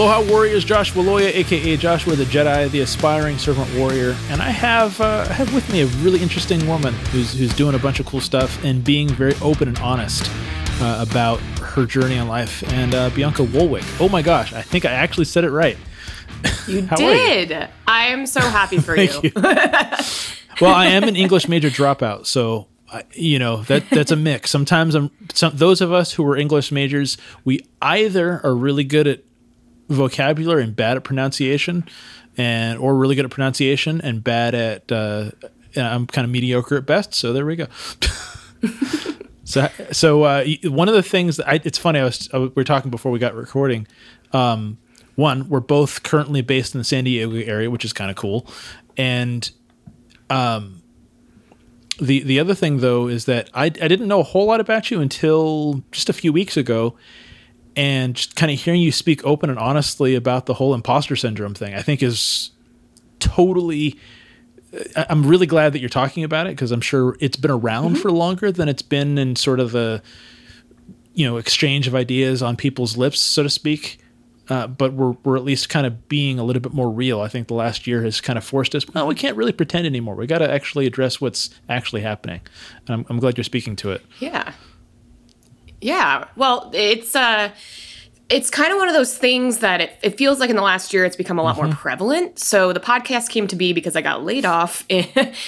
Aloha Warriors, Joshua Loya, aka Joshua the Jedi, the aspiring servant warrior, and I have uh, I have with me a really interesting woman who's who's doing a bunch of cool stuff and being very open and honest uh, about her journey in life. And uh, Bianca Woolwick. Oh my gosh, I think I actually said it right. You did. You? I am so happy for you. you. well, I am an English major dropout, so you know that that's a mix. Sometimes I'm some, those of us who were English majors, we either are really good at vocabulary and bad at pronunciation, and or really good at pronunciation and bad at. Uh, I'm kind of mediocre at best, so there we go. so, so uh, one of the things that I, it's funny. I was I, we were talking before we got recording. Um, one, we're both currently based in the San Diego area, which is kind of cool, and um, the the other thing though is that I I didn't know a whole lot about you until just a few weeks ago, and just kind of hearing you speak open and honestly about the whole imposter syndrome thing, I think is totally. I'm really glad that you're talking about it because I'm sure it's been around mm-hmm. for longer than it's been in sort of a, you know, exchange of ideas on people's lips, so to speak. Uh, but we're we're at least kind of being a little bit more real. I think the last year has kind of forced us. Well, we can't really pretend anymore. We got to actually address what's actually happening. And I'm, I'm glad you're speaking to it. Yeah. Yeah. Well, it's uh it's kind of one of those things that it, it feels like in the last year it's become a lot mm-hmm. more prevalent. So the podcast came to be because I got laid off,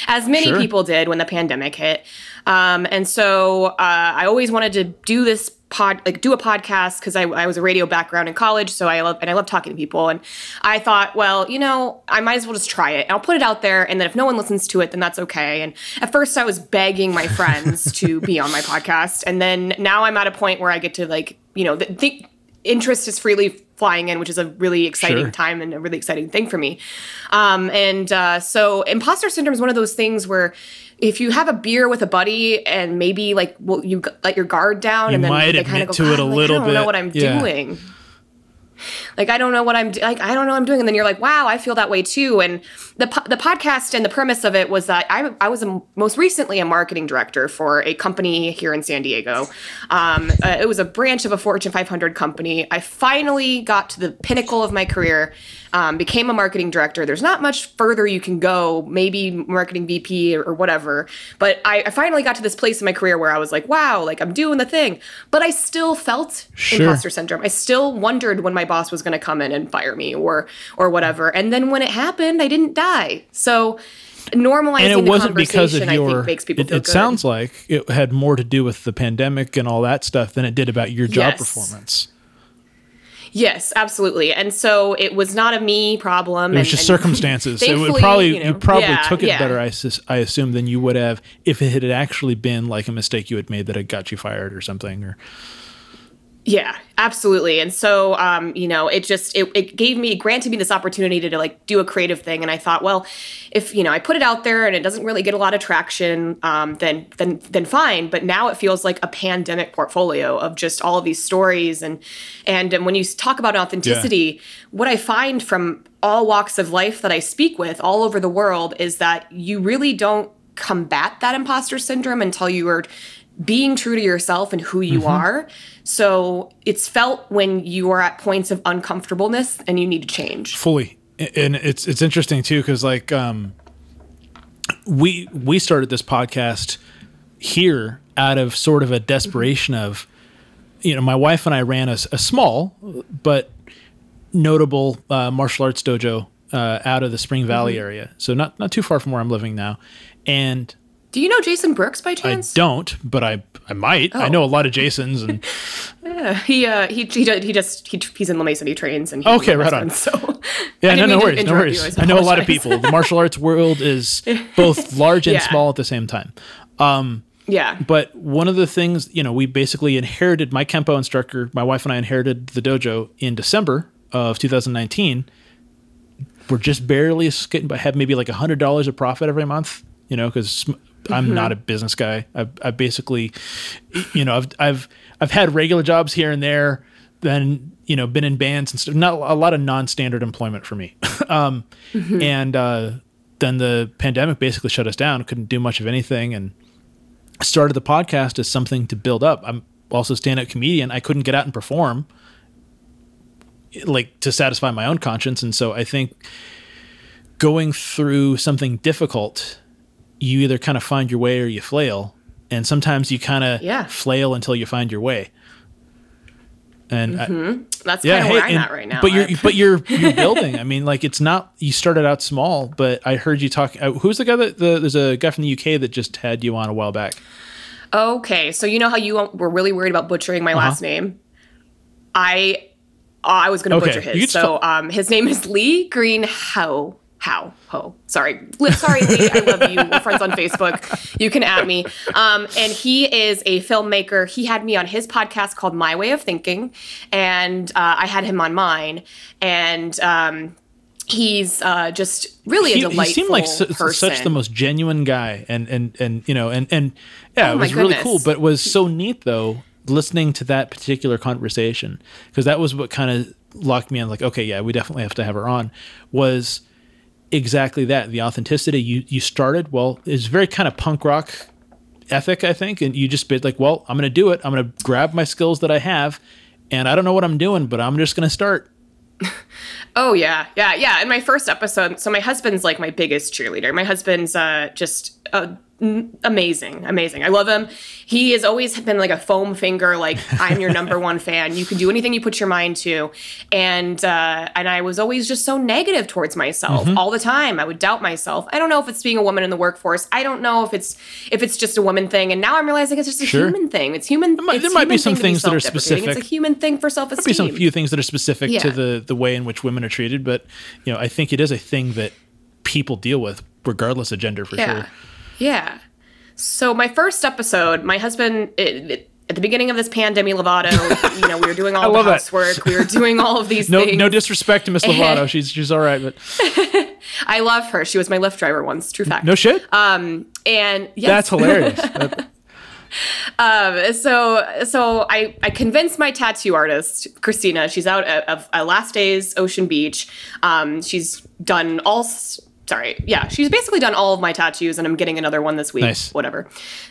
as many sure. people did when the pandemic hit. Um, and so uh, I always wanted to do this pod like do a podcast because I, I was a radio background in college so i love and i love talking to people and i thought well you know i might as well just try it i'll put it out there and then if no one listens to it then that's okay and at first i was begging my friends to be on my podcast and then now i'm at a point where i get to like you know the interest is freely flying in, which is a really exciting sure. time and a really exciting thing for me. Um, and uh, so, imposter syndrome is one of those things where if you have a beer with a buddy and maybe like well, you let your guard down you and then they kind of go to it a like, little I don't bit. know what I'm yeah. doing like I don't know what I'm like I don't know what I'm doing. And then you're like wow I feel that way too. And the po- the podcast and the premise of it was that I I was a, most recently a marketing director for a company here in San Diego. Um, uh, it was a branch of a Fortune 500 company. I finally got to the pinnacle of my career um, became a marketing director. There's not much further you can go maybe marketing VP or, or whatever. But I, I, finally got to this place in my career where I was like wow like I'm doing the thing. But I still felt sure. imposter syndrome. I still wondered when my boss was going to come in and fire me or or whatever. And then when it happened, I didn't die. So normalizing and it wasn't because of your, I think makes people it, it sounds like it had more to do with the pandemic and all that stuff than it did about your job yes. performance. Yes, absolutely. And so it was not a me problem. It was and, just circumstances. it would probably you, know, you probably yeah, took it yeah. better, I, I assume, than you would have if it had actually been like a mistake you had made that had got you fired or something. Or yeah, absolutely. And so, um, you know, it just it, it gave me granted me this opportunity to, to like do a creative thing. And I thought, well, if you know I put it out there and it doesn't really get a lot of traction, um, then then then fine. But now it feels like a pandemic portfolio of just all of these stories and and, and when you talk about authenticity, yeah. what I find from all walks of life that I speak with all over the world is that you really don't combat that imposter syndrome until you are being true to yourself and who you mm-hmm. are. So it's felt when you are at points of uncomfortableness and you need to change. Fully. And it's it's interesting too cuz like um we we started this podcast here out of sort of a desperation mm-hmm. of you know my wife and I ran a, a small but notable uh, martial arts dojo uh, out of the Spring Valley mm-hmm. area. So not not too far from where I'm living now. And do you know Jason Brooks by chance? I don't, but I I might. Oh. I know a lot of Jasons, and yeah, he uh he he, he just he, he's in La Mesa. He trains and he okay, right on. So yeah, no, no worries, no worries. I, I know a lot of people. The martial arts world is both large and yeah. small at the same time. Um, yeah. But one of the things, you know, we basically inherited my Kempo instructor. My wife and I inherited the dojo in December of 2019. We're just barely getting by, have maybe like a hundred dollars of profit every month, you know, because I'm mm-hmm. not a business guy. I've, I've basically, you know, I've I've I've had regular jobs here and there. Then you know, been in bands and stuff. Not a lot of non-standard employment for me. um, mm-hmm. And uh, then the pandemic basically shut us down. Couldn't do much of anything, and started the podcast as something to build up. I'm also a stand-up comedian. I couldn't get out and perform like to satisfy my own conscience. And so I think going through something difficult, you either kind of find your way or you flail. And sometimes you kind of Yeah. flail until you find your way. And I- That's yeah, kind of hey, where I'm and- at right now. But you're but you're you're building. I mean, like it's not you started out small, but I heard you talk. Uh, who's the guy that the, there's a guy from the UK that just had you on a while back. Okay, so you know how you were really worried about butchering my last name? I I was going to Uh-huh. Okay, butcher his. So um, his name is Lee Green How. How? Ho. Sorry. Sorry Lee I love you. We're friends on Facebook. You can add me. Um, and he is a filmmaker. He had me on his podcast called My Way of Thinking and uh, I had him on mine. And um, he's uh, just really a delightful he seemed like su- such the most genuine guy, and and and you know, and and yeah, Oh it was really cool. But it was so neat though listening to that particular conversation because that was what kind of locked me in. Like, okay, yeah, we definitely have to have her on. Was exactly that the authenticity you you started well is very kind of punk rock ethic i think and you just been like well i'm gonna do it i'm gonna grab my skills that i have and i don't know what i'm doing but i'm just gonna start Oh yeah, yeah, yeah. In my first episode, so my husband's like my biggest cheerleader. My husband's uh, just n- amazing, amazing. I love him. He has always been like a foam finger, like I'm your number one fan. You can do anything you put your mind to, and uh, and I was always just so negative towards myself Mm-hmm. all the time. I would doubt myself. I don't know if it's being a woman in the workforce. I don't know if it's if it's just a woman thing. And now I'm realizing it's just a Sure. human thing. It's human. might- it's there might be some be things that are self-deprecating. It's specific. a human thing for self esteem. be some few things that are specific to the the way in which women are treated, but you know, I think it is a thing that people deal with regardless of gender for Yeah. sure. Yeah. So my first episode, my husband it, it- at the beginning of this pandemic Lovato, you know, we were doing all the love that. we were doing all of these No things. no disrespect to Miss Lovato. She's she's all right, but I love her. She was my Lyft driver once. True fact. no shit. Um, and yes, That's hilarious. That- Um, so so I I convinced my tattoo artist Christina. She's out at, of at Last Days Ocean Beach. Um, she's done all. s- Sorry, yeah, she's basically done all of my tattoos, and I'm getting another one this week. Nice. Whatever.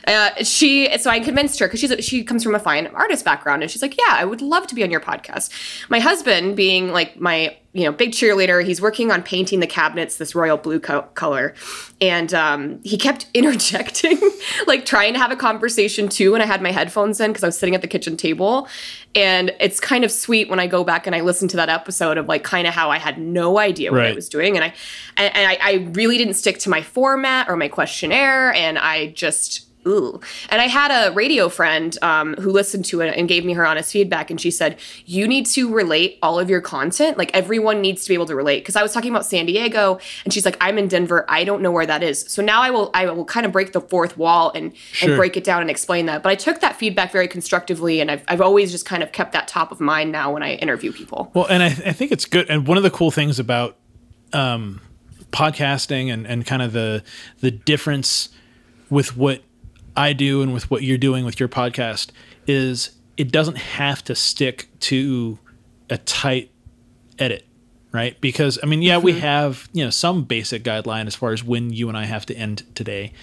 Uh, she so I convinced her because she's a, she comes from a fine artist background, and she's like, yeah, I would love to be on your podcast. My husband, being like my you know big cheerleader, he's working on painting the cabinets this royal blue co- color, and um, he kept interjecting, like trying to have a conversation too. And I had my headphones in because I was sitting at the kitchen table, and it's kind of sweet when I go back and I listen to that episode of like kind of how I had no idea what I was doing, and I and I, I really didn't stick to my format or my questionnaire, and I just. Ooh. And I had a radio friend um, who listened to it and gave me her honest feedback. And she said, You need to relate all of your content. Like, everyone needs to be able to relate. Because I was talking about San Diego, and she's like, I'm in Denver. I don't know where that is. So now I will I will kind of break the fourth wall and, Sure. and break it down and explain that. But I took that feedback very constructively. And I've, I've always just kind of kept that top of mind now when I interview people. Well, and I, I think it's good. And one of the cool things about um, podcasting and, and kind of the the difference with what I do and with what you're doing with your podcast is it doesn't have to stick to a tight edit, right? Because I mean, yeah, we mm-hmm. have you know some basic guideline as far as when you and I have to end today,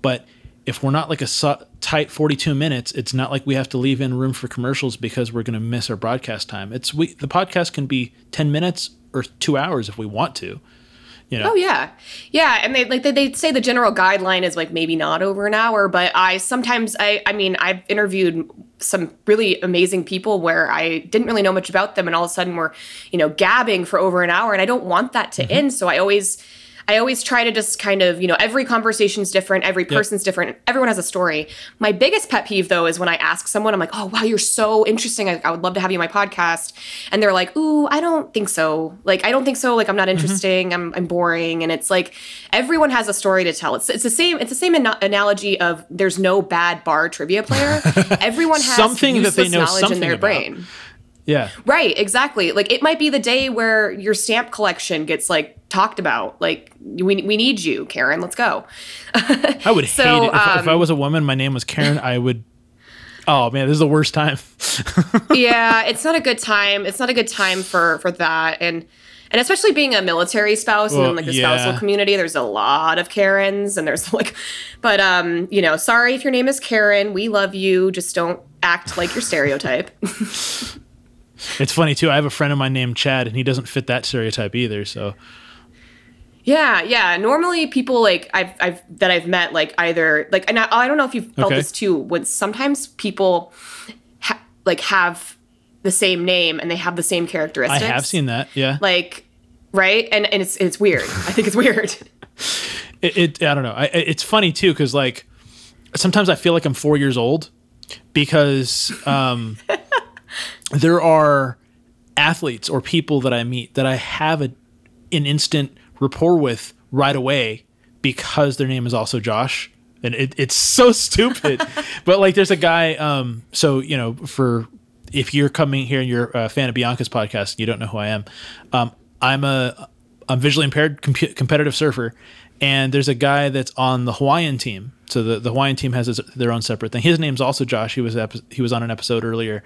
but if we're not like a su- tight 42 minutes, it's not like we have to leave in room for commercials because we're going to miss our broadcast time. It's we the podcast can be 10 minutes or 2 hours if we want to. You know. Oh yeah, yeah, and they like they, they say the general guideline is like maybe not over an hour, but I sometimes I I mean I've interviewed some really amazing people where I didn't really know much about them, and all of a sudden we're you know gabbing for over an hour, and I don't want that to mm-hmm. end, so I always. I always try to just kind of, you know, every conversation's different, every person's different, everyone has a story. My biggest pet peeve though is when I ask someone, I'm like, oh wow, you're so interesting. I, I would love to have you on my podcast. And they're like, ooh, I don't think so. Like, I don't think so. Like, I'm not mm-hmm. interesting. I'm, I'm boring. And it's like everyone has a story to tell. It's it's the same. It's the same ana- analogy of there's no bad bar trivia player. Everyone has Something that they know knowledge in their about. brain. Yeah. Right, exactly. Like it might be the day where your stamp collection gets like talked about. Like we we need you, Karen. Let's go. I would So, hate it if, if I um, was a woman. My name was Karen. I would. Oh man, this is the worst time. yeah, it's not a good time. It's not a good time for for that and and especially being a military spouse and Well, in like the yeah. spousal community, there's a lot of Karens and there's like but um, you know, sorry if your name is Karen. We love you. Just don't act like your stereotype. it's funny too. I have a friend of mine named Chad, and he doesn't fit that stereotype either. So Yeah, yeah. Normally, people like I've, I've that I've met like either like, and I, I don't know if you've felt Okay. this too. When sometimes people ha- like have the same name and they have the same characteristics. I have seen that. Yeah. like right, and and it's it's weird. I think it's weird. it, it I don't know. I, it's funny too because like sometimes I feel like I'm four years old because um, there are athletes or people that I meet that I have a, an instant rapport with right away because their name is also Josh. And it, it's so stupid. but like there's a guy, um, so, you know, for if you're coming here and you're a fan of Bianca's podcast and you don't know who I am, um, I'm a I'm visually impaired compu- competitive surfer, and there's a guy that's on the Hawaiian team. So the, the Hawaiian team has his, their own separate thing. His name's also Josh. He was epi- he was on an episode earlier,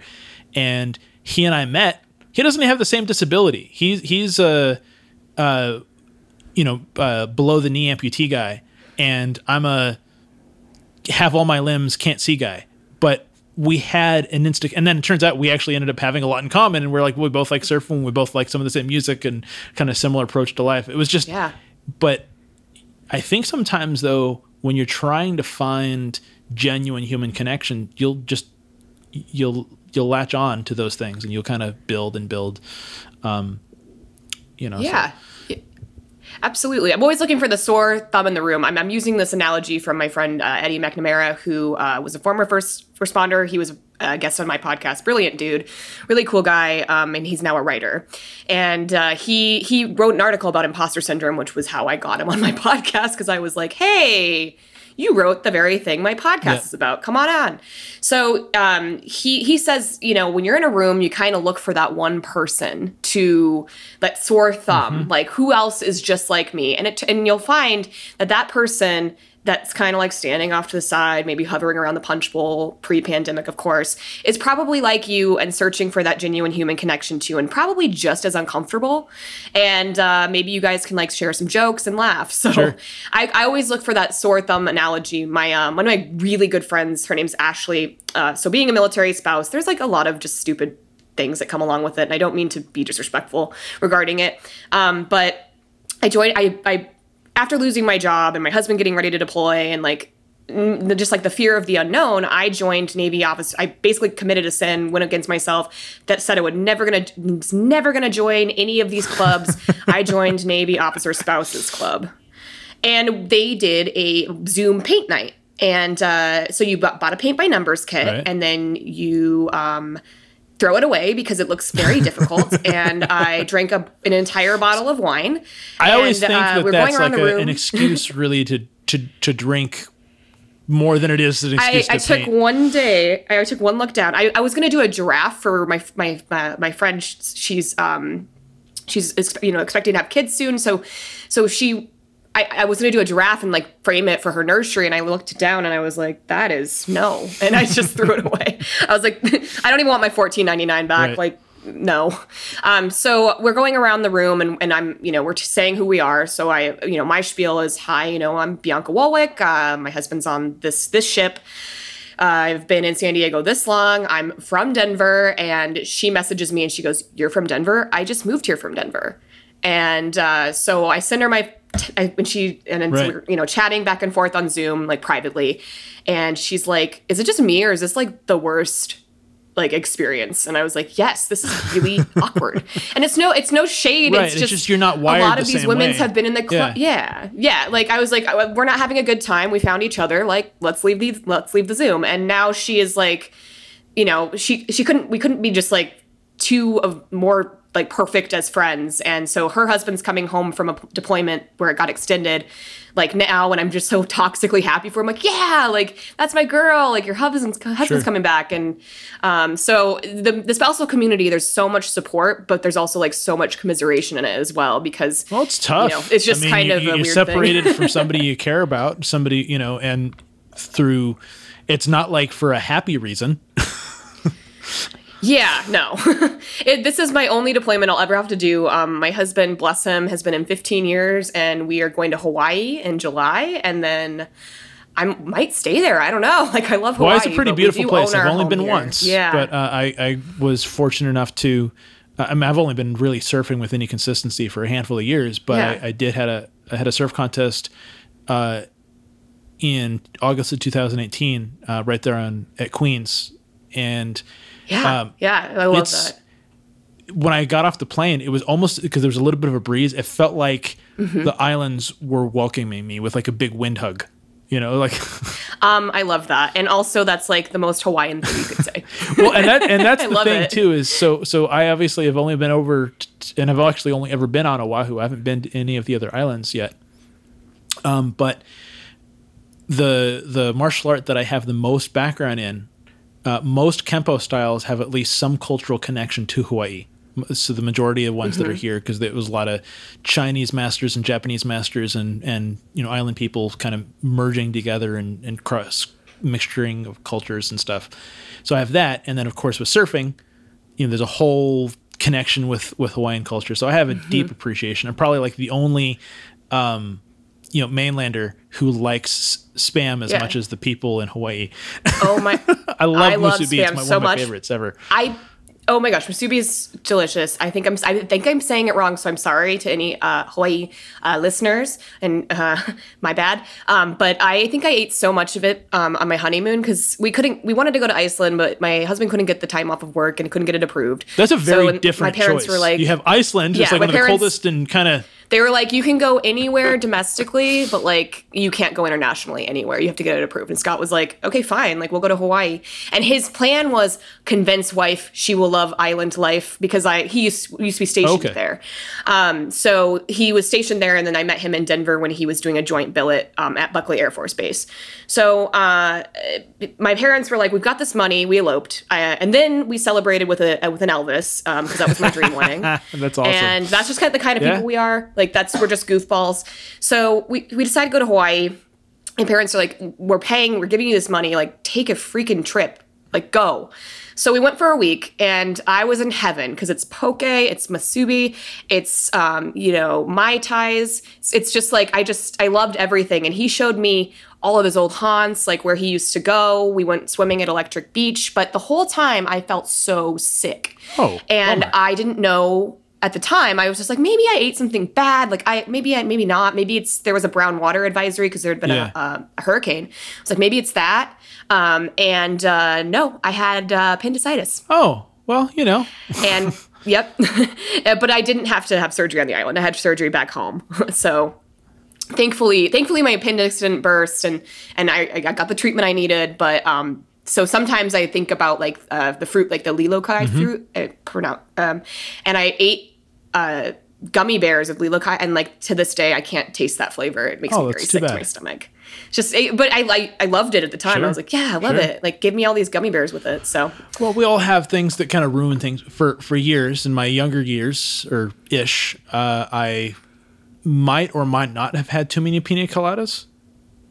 and he and I met. He doesn't have the same disability. He's he's a uh, you know uh, below the knee amputee guy, and I'm a have all my limbs can't see guy. But we had an instant, and then it turns out we actually ended up having a lot in common, and we're like we both like surfing, we both like some of the same music, and kind of similar approach to life. It was just Yeah. but I think sometimes though, when you're trying to find genuine human connection, you'll just you'll you'll latch on to those things and you'll kind of build and build. Um, you know, Yeah. Yeah. Absolutely. I'm always looking for the sore thumb in the room. I'm, I'm using this analogy from my friend uh, Eddie McNamara, who uh, was a former first responder. He was a guest on my podcast. Brilliant dude, really cool guy, um, and he's now a writer. And uh, he he wrote an article about imposter syndrome, which was how I got him on my podcast because I was like, hey. You wrote the very thing my podcast Yeah. is about. Come on on. So um, he he says, you know, when you're in a room, you kind of look for that one person to that sore thumb, like who else is just like me, and it and you'll find that that person that's kind of like standing off to the side, maybe hovering around the punch bowl pre-pandemic, of course, is probably like you and searching for that genuine human connection to, and probably just as uncomfortable. And uh, maybe you guys can like share some jokes and laugh. So Sure. I, I always look for that sore thumb analogy. My um, one of my really good friends, her name's Ashley. Uh, so being a military spouse, there's like a lot of just stupid things that come along with it, and I don't mean to be disrespectful regarding it. Um, but I joined. I, I after losing my job and my husband getting ready to deploy and like just like the fear of the unknown, I joined Navy office. I basically committed a sin, went against myself, that said I would never gonna, was never gonna join any of these clubs. I joined Navy Officer Spouses Club, and they did a Zoom paint night. And uh, so you bought, bought a paint by numbers kit, Right. and then you um, throw it away because it looks very difficult. and I drank a, an entire bottle of wine. I always think uh, that we're that's like a, an excuse, really, to to to drink more than it is an I, excuse I to took paint. one day. I took one look down. I, I was gonna do a giraffe for my my my, my friend. She's um she's you know expecting to have kids soon. So so she. I, I was gonna do a giraffe and like frame it for her nursery, and I looked down and I was like, "That is no," and I just threw it away. I was like, "I don't even want my fourteen ninety nine back." Right. Like, no. Um, so we're going around the room and, and I'm, you know, we're saying who we are. So I, you know, my spiel is, hi, you know, I'm Bianca Walwick. Uh, my husband's on this, this ship. I've been in San Diego this long. I'm from Denver. And she messages me and she goes, you're from Denver? I just moved here from Denver. And uh, so I send her my, I, when she, and then Right. we're, you know, chatting back and forth on Zoom, like privately. And she's like, is it just me or is this like the worst like experience and i was like yes this is really awkward and it's no it's no shade Right, it's it's just, just you're not wired a lot the of these same women's have been in the club yeah. yeah like i was like we're not having a good time we found each other like let's leave the let's leave the zoom and now she is like you know she she couldn't we couldn't be just like two of more like perfect as friends and so her husband's coming home from a p- deployment where it got extended like now when i'm just so toxically happy for him like yeah like that's my girl like your husband's husband's Sure. coming back and um so the the spousal community there's so much support but there's also like so much commiseration in it as well because Well, it's tough. know, it's just kind of a you're weird thing. separated from somebody you care about, somebody you know, and through. It's not like for a happy reason. Yeah, no. it, this is my only deployment I'll ever have to do. Um, my husband, bless him, has been in 15 years, and we are going to Hawaii in July, and then I might stay there. I don't know. Like I love Hawaii. It's a pretty beautiful place. I've only been here. once. Yeah. But uh, I, I was fortunate enough to. I mean, I've only been really surfing with any consistency for a handful of years, but Yeah. I, I did had a I had a surf contest uh, in August of 2018, uh, right there on at Queens, and yeah. um, yeah. I love that. when I got off the plane, it was almost because there was a little bit of a breeze. It felt like Mm-hmm. the islands were welcoming me with like a big wind hug. You know, like Um, I love that. And also that's like the most Hawaiian thing you could say. well, and that and that's the thing it. too is so so I obviously have only been over t- and I've actually only ever been on Oahu. I haven't been to any of the other islands yet. Um, but the the martial art that I have the most background in, uh, most kempo styles have at least some cultural connection to Hawaii. So the majority of ones that are here, because there was a lot of Chinese masters and Japanese masters and and you know island people kind of merging together and and cross mixturing of cultures and stuff. So I have that, and then of course with surfing, you know, there's a whole connection with with Hawaiian culture. So I have a deep appreciation. I'm probably like the only, um, you know, mainlander who likes spam as Yeah. much as the people in Hawaii. Oh my I love I love musubi. It's spam my, so one of my much. favorites ever. I oh my gosh, musubi is delicious. I think I'm I think I'm saying it wrong, so I'm sorry to any uh, Hawaii uh, listeners, and uh, my bad. Um, but I think I ate so much of it um, on my honeymoon because we couldn't. We wanted to go to Iceland, but my husband couldn't get the time off of work and couldn't get it approved. That's a very when different My parents choice. were like, you have Iceland, just Yeah, like my one of the coldest and kind of they were like, you can go anywhere domestically, but like you can't go internationally anywhere. You have to get it approved. And Scott was like, okay, fine. Like we'll go to Hawaii. And his plan was convince wife she will love island life because I he used, used to be stationed Okay. there. Um, so he was stationed there, and then I met him in Denver when he was doing a joint billet um, at Buckley Air Force Base. So uh, my parents were like, "We've got this money." We eloped, uh, and then we celebrated with a with an Elvis because that was my dream wedding. that's awesome. And that's just kind of the kind of Yeah. people we are. Like that's we're just goofballs. So we we decided to go to Hawaii. And parents are like, "We're paying. We're giving you this money. Like, take a freaking trip. Like, go." So we went for a week, and I was in heaven because it's poke, it's musubi, it's um, you know mai tais. It's, just like I just I loved everything, and he showed me all of his old haunts, like where he used to go. We went swimming at Electric Beach, but the whole time I felt so sick. Oh, and bummer. I didn't know at the time. I was just like, maybe I ate something bad. Like I maybe I maybe not. Maybe it's there was a brown water advisory because there had been Yeah. a, a, a hurricane. I was like, maybe it's that. Um, and uh, no, I had uh, appendicitis. oh well, you know, And yep, but I didn't have to have surgery on the island. I had surgery back home. so thankfully, thankfully my appendix didn't burst, and and I, I got the treatment I needed. But um, so sometimes I think about like uh, the fruit, like the lilikoi Mm-hmm. fruit, uh, um, and I ate. Uh, gummy bears with lilikoi and like to this day I can't taste that flavor. It makes Oh, me very sick to my stomach. Just it, but I like I loved it at the time. Sure. I was like, yeah, I love Sure. it. Like give me all these gummy bears with it. So Well, we all have things that kind of ruin things. For for years, in my younger years or ish, uh, I might or might not have had too many pina coladas,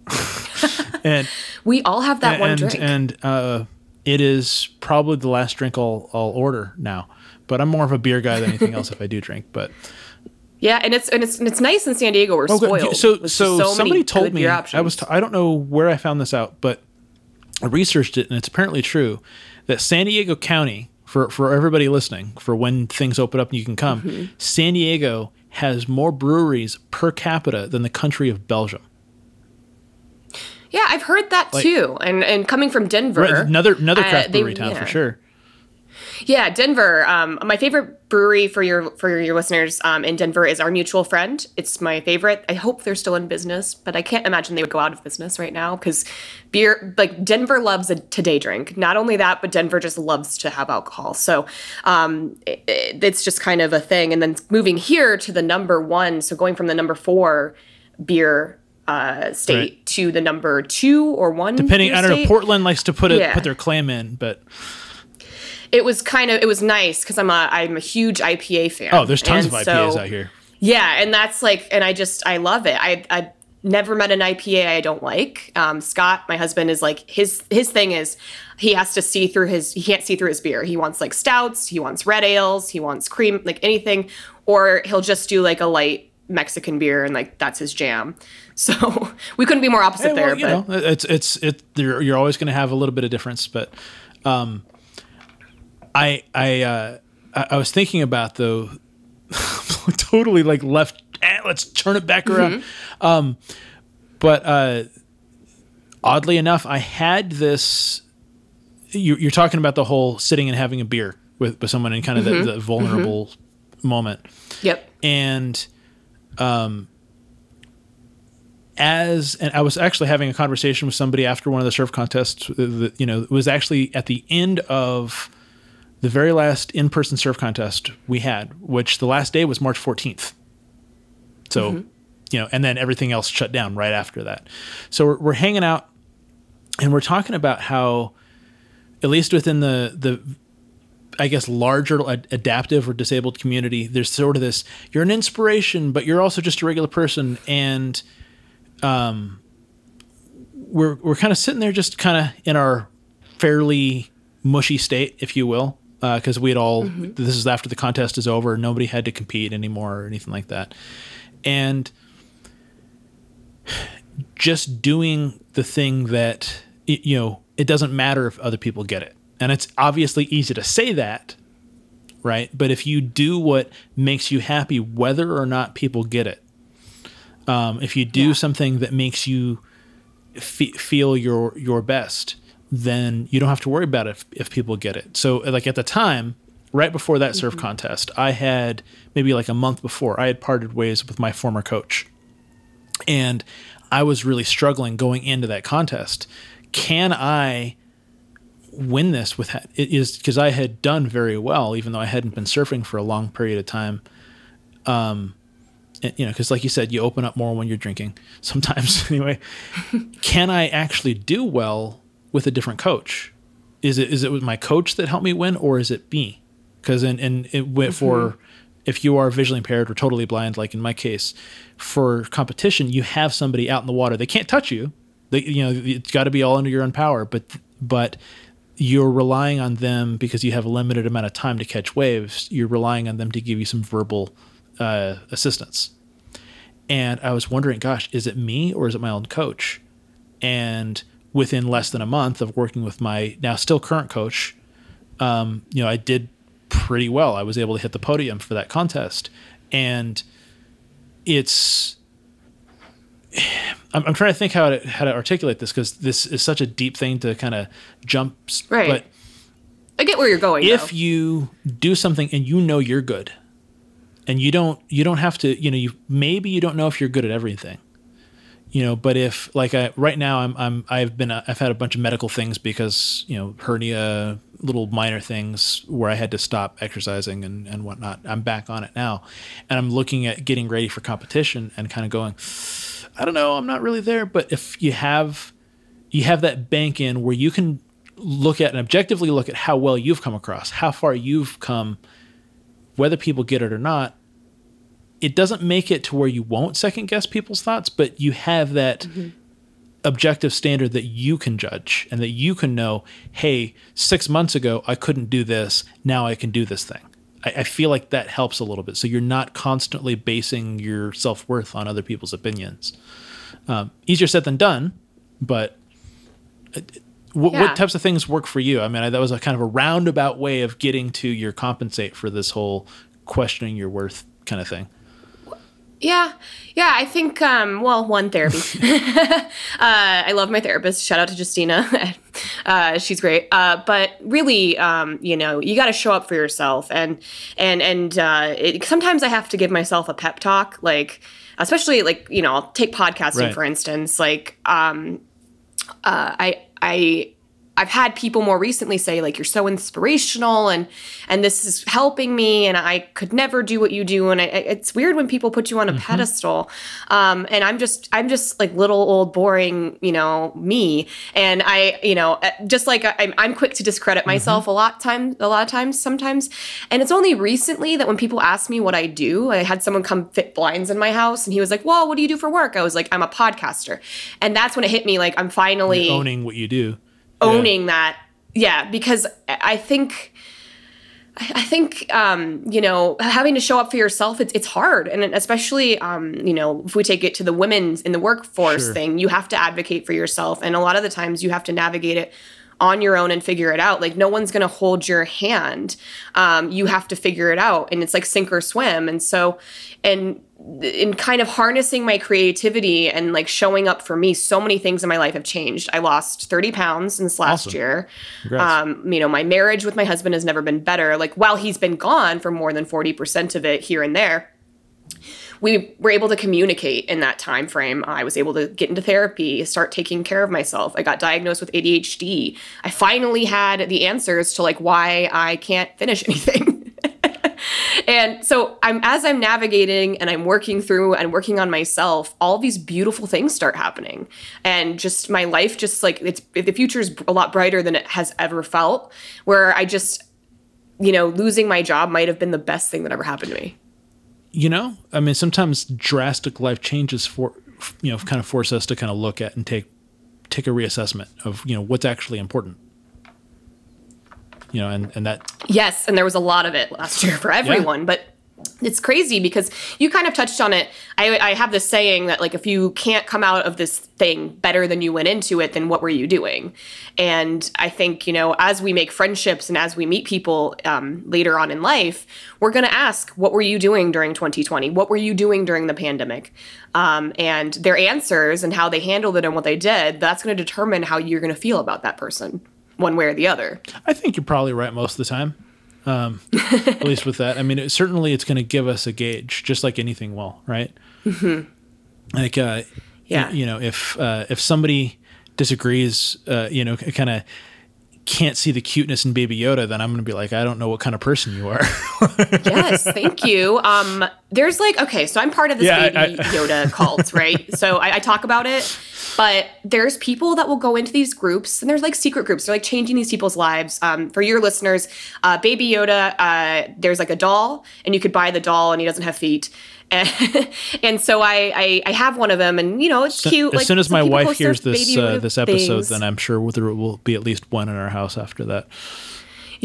and we all have that one and drink. and uh, it is probably the last drink I'll I'll order now. But I'm more of a beer guy than anything else if I do drink. But Yeah, and it's and it's and it's nice in San Diego. We're Okay, spoiled. So, so, many somebody told me I was t- I don't know where I found this out, but I researched it and it's apparently true that San Diego County for for everybody listening for when things open up and you can come, Mm-hmm. San Diego has more breweries per capita than the country of Belgium. yeah, I've heard that too. And and coming from Denver, Right, another another uh, craft they- brewery town yeah. for sure. Yeah, Denver. Um, my favorite brewery for your for your listeners um, in Denver is our mutual friend. It's my favorite. I hope they're still in business, but I can't imagine they would go out of business right now because beer. Like Denver loves a today drink. Not only that, but Denver just loves to have alcohol. So um, it, it- it's just kind of a thing. And then moving here to the number one, so going from the number four beer uh, state Right. to the number two or one. Depending, I don't know. Portland likes to put it Yeah. put their claim in, but it was kind of it was nice because I'm a I'm a huge IPA fan. oh, there's tons And of IPAs so- out here. Yeah, and that's like, and I just I love it. I I never met an IPA I don't like. Um, Scott, my husband, is like his his thing is he has to see through his he can't see through his beer. He wants like stouts, he wants red ales, he wants cream, like anything, or he'll just do like a light Mexican beer and like that's his jam. So we couldn't be more opposite Hey, well, there. you but know, it's it's it. You're, you're always going to have a little bit of difference, but um, I I uh, I, I was thinking about though, totally like left. Eh, let's turn it back around. Um, but uh, oddly enough, I had this. You, you're talking about the whole sitting and having a beer with, with someone in kind of the, the vulnerable moment yep. and um as and I was actually having a conversation with somebody after one of the surf contests that you know it was actually at the end of the very last in-person surf contest we had which the last day was March 14th so you know and then everything else shut down right after that. So we're, we're hanging out and we're talking about how at least within the the I guess larger ad- adaptive or disabled community, there's sort of this you're an inspiration, but you're also just a regular person, and um, we're we're kind of sitting there, just kind of in our fairly mushy state, if you will, because we had all this is after the contest is over, nobody had to compete anymore or anything like that, and just doing the thing that you know it doesn't matter if other people get it. And it's obviously easy to say that right? But if you do what makes you happy whether or not people get it um, if you do something that makes you fe- feel your your best then you don't have to worry about it if, if people get it so like at the time right before that surf contest i had maybe like a month before i had parted ways with my former coach and I was really struggling going into that contest. Can I win this with it is because I had done very well, even though I hadn't been surfing for a long period of time. Um, and, you know, because like you said, you open up more when you're drinking. Sometimes, anyway. Can I actually do well with a different coach? Is it is it with my coach that helped me win, or is it me? Because in in it went for if you are visually impaired or totally blind, like in my case, for competition, you have somebody out in the water. They can't touch you. They, you know, it's got to be all under your own power. But but you're relying on them because you have a limited amount of time to catch waves. You're relying on them to give you some verbal uh, assistance. And I was wondering, gosh, is it me or is it my own coach? And within less than a month of working with my now still current coach, um, you know, I did pretty well. I was able to hit the podium for that contest, and it's. I'm, I'm trying to think how to how to articulate this because this is such a deep thing to kind of jump. Right. But I get where you're going. if though. you do something and you know you're good, and you don't you don't have to you know you maybe you don't know if you're good at everything you know but if like I, right now i'm i'm i've been uh, i've had a bunch of medical things because you know hernia little minor things where i had to stop exercising and and whatnot. I'm back on it now. And i'm looking at getting ready for competition and kind of going i don't know i'm not really there. But if you have you have that bank in where you can look at and objectively look at how well you've come across how far you've come whether people get it or not it doesn't make it to where you won't second guess people's thoughts, but you have that objective standard that you can judge and that you can know, hey, six months ago I couldn't do this, now I can do this thing. I, I feel like that helps a little bit. So you're not constantly basing your self worth on other people's opinions. Um, easier said than done, but uh, what, Yeah. what types of things work for you? I mean, I, that was a kind of a roundabout way of getting to your compensate for this whole questioning your worth kind of thing. Yeah, yeah. I think um, well, one therapy. uh, I love my therapist. Shout out to Justina. uh, she's great. Uh, but really, um, you know, you got to show up for yourself, and and and uh, it, sometimes I have to give myself a pep talk, like especially like you know, I'll take podcasting Right. for instance. Like, um, uh, I I I've had people more recently say like you're so inspirational and and this is helping me and I could never do what you do. And I, it's weird when people put you on a pedestal um, and I'm just I'm just like little old boring you know me. And I you know uh, just like I, I'm I'm quick to discredit myself a lot time a lot of times sometimes. And it's only recently that when people ask me what I do I had someone come fit blinds in my house and he was like well what do you do for work? I was like I'm a podcaster. And that's when it hit me like I'm finally Owning what you do. Owning that yeah because i think I think um, you know having to show up for yourself it's it's hard, and especially um, you know if we take it to the women's in the workforce Sure. thing, you have to advocate for yourself, and a lot of the times you have to navigate it on your own and figure it out. Like no one's going to hold your hand. Um, you have to figure it out, and it's like sink or swim. And so, and in kind of harnessing my creativity and like showing up for me, so many things in my life have changed. I lost 30 pounds since last Awesome. year. Congrats. Um, you know, my marriage with my husband has never been better. Like while he's been gone for more than 40% of it here and there, we were able to communicate in that time frame. I was able to get into therapy, start taking care of myself. I got diagnosed with ADHD. I finally had the answers to like why I can't finish anything. And so I'm as I'm navigating and I'm working through and working on myself, all these beautiful things start happening. And just my life just like it's the future's a lot brighter than it has ever felt where I just you know, losing my job might have been the best thing that ever happened to me. you know i mean sometimes drastic life changes for you know kind of force us to kind of look at and take take a reassessment of you know what's actually important you know and and that Yes, and there was a lot of it last year for everyone, but it's crazy because you kind of touched on it. I, I have this saying that like if you can't come out of this thing better than you went into it, then what were you doing? And I think you know as we make friendships and as we meet people um, later on in life, we're going to ask, what were you doing during 2020? What were you doing during the pandemic? Um, and their answers and how they handled it and what they did, that's going to determine how you're going to feel about that person, one way or the other. i think you're probably right most of the time um at least with that i mean it, certainly it's going to give us a gauge just like anything will right mm-hmm. like uh Yeah. you know if uh if somebody disagrees uh you know kind of can't see the cuteness in baby yoda then i'm going to be like i don't know what kind of person you are yes, thank you. Um, there's like okay, so I'm part of this Yeah, baby I- Yoda cult, right? So I, I talk about it, but there's people that will go into these groups, and there's like secret groups. They're like changing these people's lives. Um, for your listeners, uh, Baby Yoda, uh, there's like a doll, and you could buy the doll, and he doesn't have feet. And, and so I, I I have one of them, and you know it's cute. as like, soon as my wife hears this uh, this episode things. then i'm sure there will be at least one in our house after that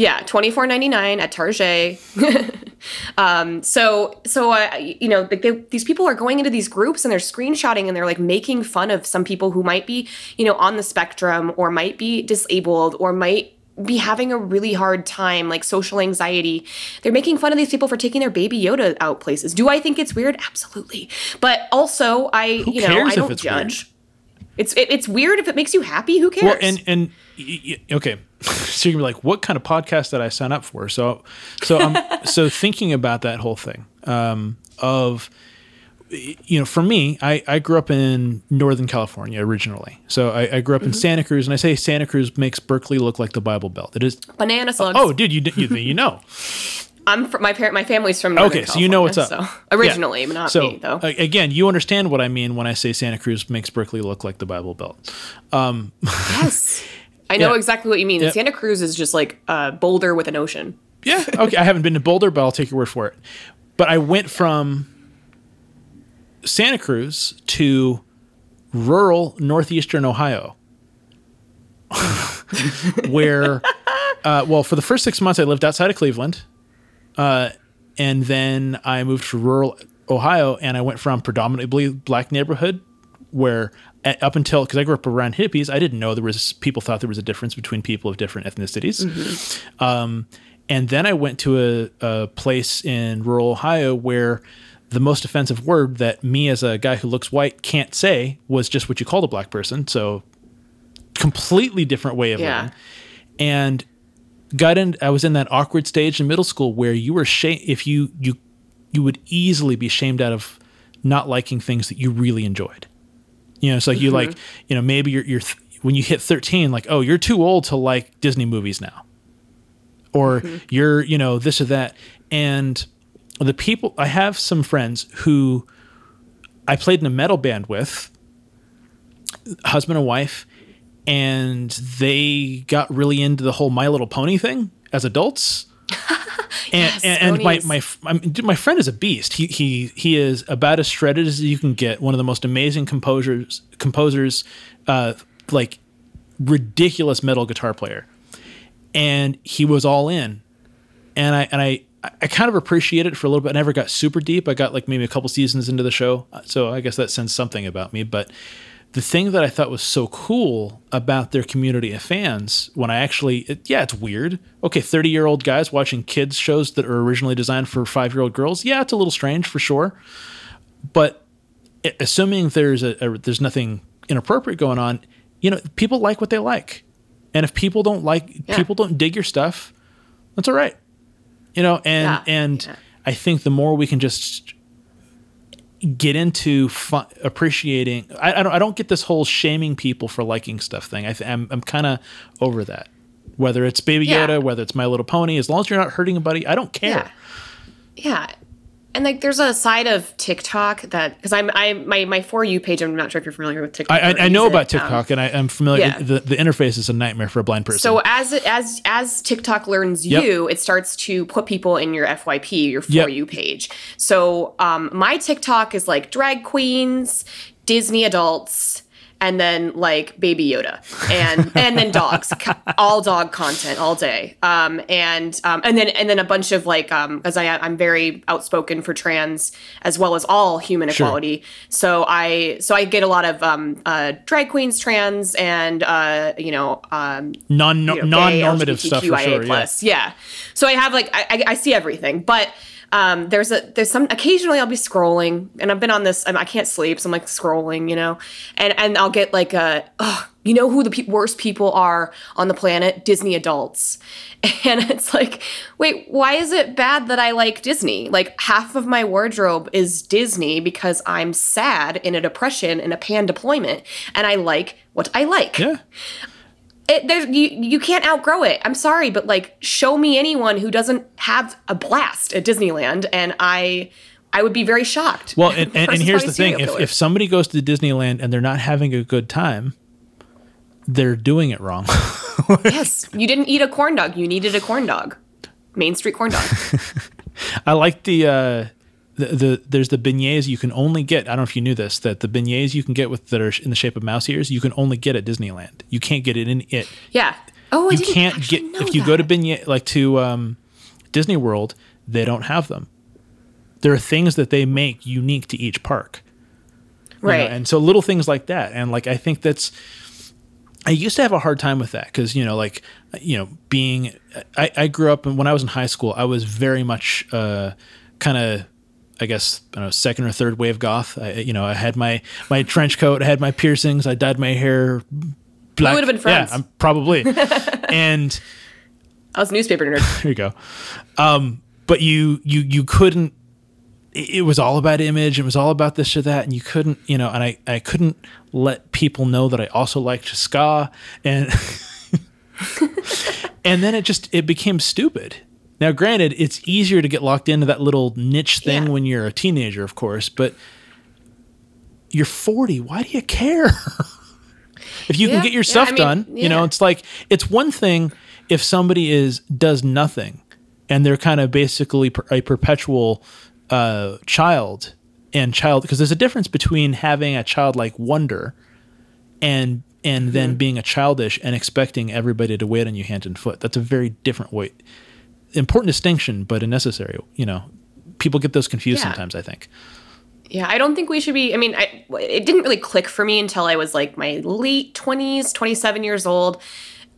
Yeah, twenty four ninety nine at Target. um, so so uh, you know they, these people are going into these groups and they're screenshotting and they're like making fun of some people who might be you know on the spectrum or might be disabled or might be having a really hard time like social anxiety. They're making fun of these people for taking their baby yoda out places. Do i think it's weird? Absolutely. But also i you know i don't it's weird? It's it, it's weird if it makes you happy who cares well and and y- y- okay so you're gonna be like what kind of podcast did i sign up for so so i'm so thinking about that whole thing um of you know, for me, I, I grew up in Northern California originally. So I, I grew up in Santa Cruz, and I say Santa Cruz makes Berkeley look like the Bible Belt. It is. banana slugs Oh, dude, you you, you know. I'm from my parent. My family's from Northern Okay, so you know what's up. So originally, Yeah. not so, me though. again, you understand what I mean when I say Santa Cruz makes Berkeley look like the Bible Belt. yes, I know Yeah. exactly what you mean. Santa Cruz is just like a boulder with an ocean. Yeah. Okay. I haven't been to Boulder, but I'll take your word for it. But I went from Santa Cruz to rural northeastern Ohio, where, uh, well, for the first six months I lived outside of Cleveland, uh, and then I moved to rural Ohio, and I went from predominantly black neighborhood where a- up until because I grew up around hippies, I didn't know there was people thought there was a difference between people of different ethnicities. Um, and then I went to a, a place in rural Ohio where the most offensive word that me as a guy who looks white can't say was just what you called a black person. So completely different way of Yeah. living. And got in I was in that awkward stage in middle school where you were shame if you you you would easily be shamed out of not liking things that you really enjoyed. You know, it's like you mm-hmm. like, you know, maybe you're you're th- when you hit 13 like, "Oh, you're too old to like Disney movies now." Or mm-hmm. you're, you know, this or that. And the people I have some friends who I played in a metal band with, husband and wife, and they got really into the whole My Little Pony thing as adults. And, Yes, and, and my my f- I mean, dude, my friend is a beast. He he he is about as shredded as you can get. One of the most amazing composers composers, uh, like ridiculous metal guitar player, and he was all in and I and I I kind of appreciated it for a little bit. I never got super deep. I got like maybe a couple seasons into the show, so I guess that says something about me. But the thing that I thought was so cool about their community of fans, when I actually, it, yeah, it's weird. Okay, 30 year old guys watching kids' shows that are originally designed for five year old girls. Yeah, it's a little strange for sure. But assuming there's a, a, there's nothing inappropriate going on, you know, people like what they like. And if people don't like, yeah. people don't dig your stuff, that's all right. You know, and, yeah. and yeah. I think the more we can just get into fun, appreciating. I, I, don't. I don't get this whole shaming people for liking stuff thing. I th- I'm I'm kind of over that. Whether it's Baby Yoda, whether it's My Little Pony, as long as you're not hurting anybody, I don't care. Yeah. yeah and like there's a side of TikTok that because I'm I my my for you page I'm not sure if you're familiar with TikTok. I, I, I know about TikTok um, and I, am familiar. Yeah. The the interface is a nightmare for a blind person. So as as as TikTok learns yep. you, it starts to put people in your FYP, your for yep. you page. So um, my TikTok is like drag queens, Disney adults and then like baby yoda and and then dogs all dog content all day. Um and um and then and then a bunch of like um because i i'm very outspoken for trans as well as all human sure. equality. So i so i get a lot of um uh drag queens trans and uh you know um non you know, non-normative stuff for sure, plus. Yeah. yeah so i have like I, I see everything. But um, there's a there's some occasionally I'll be scrolling and I've been on this I can't sleep so I'm like scrolling you know? And and I'll get like a oh, you know who the pe- worst people are on the planet? Disney adults. And it's like wait why is it bad that I like Disney? Like half of my wardrobe is Disney because I'm sad in a depression in a pan deployment and I like what I like. Yeah it, there's you you can't outgrow it. I'm sorry, but like show me anyone who doesn't have a blast at Disneyland, and I I would be very shocked. Well, and, and, and here's the thing: if if somebody goes to Disneyland and they're not having a good time, they're doing it wrong. yes, you didn't eat a corn dog. You needed a corn dog, Main Street corn dog. I like the. Uh, the, the there's the beignets you can only get. I don't know if you knew this that the beignets you can get with that are in the shape of mouse ears you can only get at Disneyland. You can't get it in it. Yeah. Oh, I you can't get if you that. go to beignet like to um, Disney World. They don't have them. There are things that they make unique to each park. Right. Know? And so little things like that, and like I think that's. I used to have a hard time with that because you know, like you know, being I, I grew up and when I was in high school, I was very much uh, kind of I guess I don't know second or third wave goth. I, you know, I had my my trench coat, I had my piercings, I dyed my hair black. We would have been friends. Yeah, I'm probably. and I was a newspaper nerd. there you go. Um, but you you you couldn't. It was all about image. It was all about this or that, and you couldn't, you know. And I I couldn't let people know that I also liked ska, and and then it just it became stupid now, granted, it's easier to get locked into that little niche thing yeah. when you're a teenager, of course, but you're 40. Why do you care? if you yeah, can get your stuff yeah, I mean, done, you know, it's like it's one thing if somebody is does nothing and they're kind of basically a perpetual uh, child and child because there's a difference between having a childlike wonder and and mm-hmm. then being a childish and expecting everybody to wait on you hand and foot. That's a very different way important distinction, but a necessary. You know, people get those confused yeah. sometimes. I think. Yeah, I don't think we should be. I mean, I, it didn't really click for me until I was like my late twenties, twenty seven years old.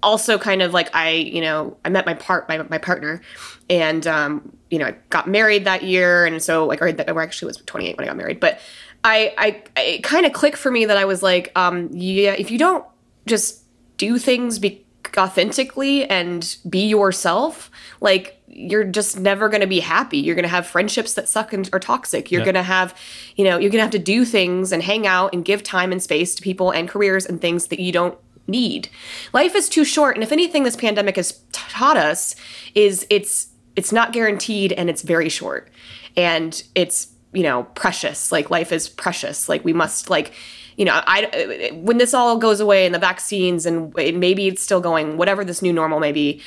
Also, kind of like I, you know, I met my part my, my partner, and um, you know, I got married that year, and so like, or, or actually was twenty eight when I got married, but I, I, it kind of clicked for me that I was like, um, yeah, if you don't just do things be authentically and be yourself, like you're just never going to be happy. You're going to have friendships that suck and are toxic. You're going to have, you know, you're going to have to do things and hang out and give time and space to people and careers and things that you don't need. Life is too short, and if anything this pandemic has taught us is it's it's not guaranteed and it's very short. And it's, you know, precious. Like life is precious. Like we must like you know, I when this all goes away and the vaccines and maybe it's still going, whatever this new normal may be,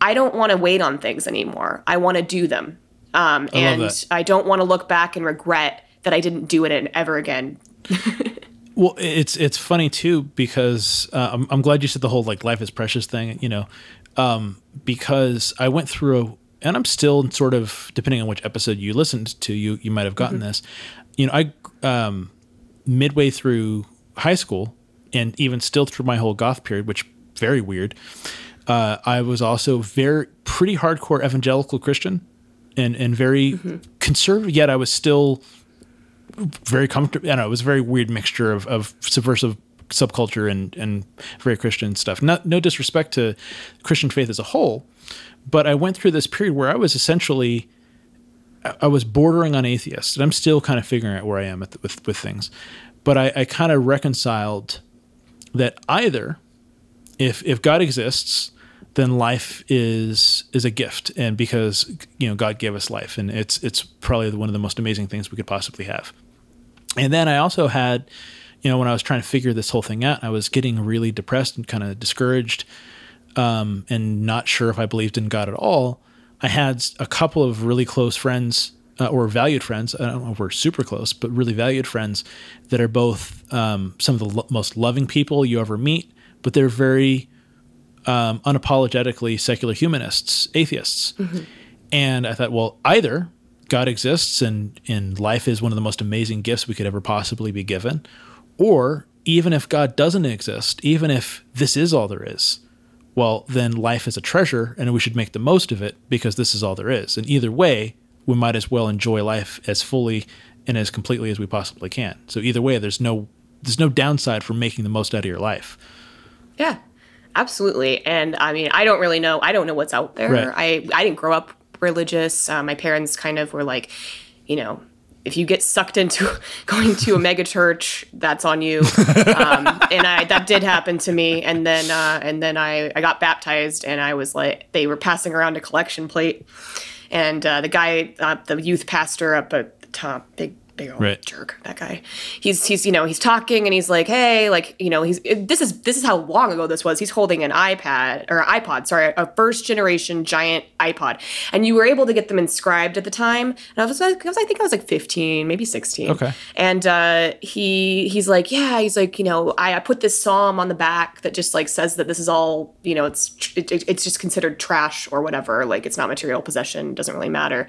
I don't want to wait on things anymore. I want to do them, um, I and I don't want to look back and regret that I didn't do it ever again. well, it's it's funny too because uh, I'm I'm glad you said the whole like life is precious thing. You know, um, because I went through a and I'm still sort of depending on which episode you listened to, you you might have gotten Mm-hmm. this. You know, I um, midway through high school, and even still through my whole goth period, which very weird. Uh, I was also very pretty hardcore evangelical Christian, and and very conservative. Yet I was still very comfortable. I know it was a very weird mixture of, of subversive subculture and and very Christian stuff. Not no disrespect to Christian faith as a whole, but I went through this period where I was essentially I- was bordering on atheist, and I'm still kind of figuring out where I am the, with with things. But I, I kind of reconciled that either if if God exists, then life is is a gift, and because you know God gave us life, and it's it's probably one of the most amazing things we could possibly have. And then I also had, you know, when I was trying to figure this whole thing out, I was getting really depressed and kind of discouraged, um, and not sure if I believed in God at all. I had a couple of really close friends uh, or valued friends. I don't know if we're super close, but really valued friends that are both um, some of the lo- most loving people you ever meet, but they're very um, unapologetically secular humanists, atheists. And I thought, well, either God exists and, and life is one of the most amazing gifts we could ever possibly be given, or even if God doesn't exist, even if this is all there is, well, then life is a treasure and we should make the most of it because this is all there is. And either way, we might as well enjoy life as fully and as completely as we possibly can. So either way, there's no there's no downside for making the most out of your life. Yeah, absolutely. And I mean, I don't really know. I don't know what's out there. Right. I I didn't grow up religious. Uh, my parents kind of were like, you know, if you get sucked into going to a mega church, that's on you. Um, and I that did happen to me. And then uh, and then I I got baptized, and I was like, they were passing around a collection plate, and uh, the guy, uh, the youth pastor up at the top, big big old Right. jerk that guy. He's he's you know he's talking and he's like hey like you know he's this is this is how long ago this was. He's holding an ipad or ipod sorry a first generation giant ipod. And you were able to get them inscribed at the time. And i was like I, was, I think i was like 15 maybe 16 Okay. and uh, he he's like yeah he's like you know I, I put this psalm on the back that just like says that this is all you know it's it, it- it's just considered trash or whatever. Like it's not material possession doesn't really matter.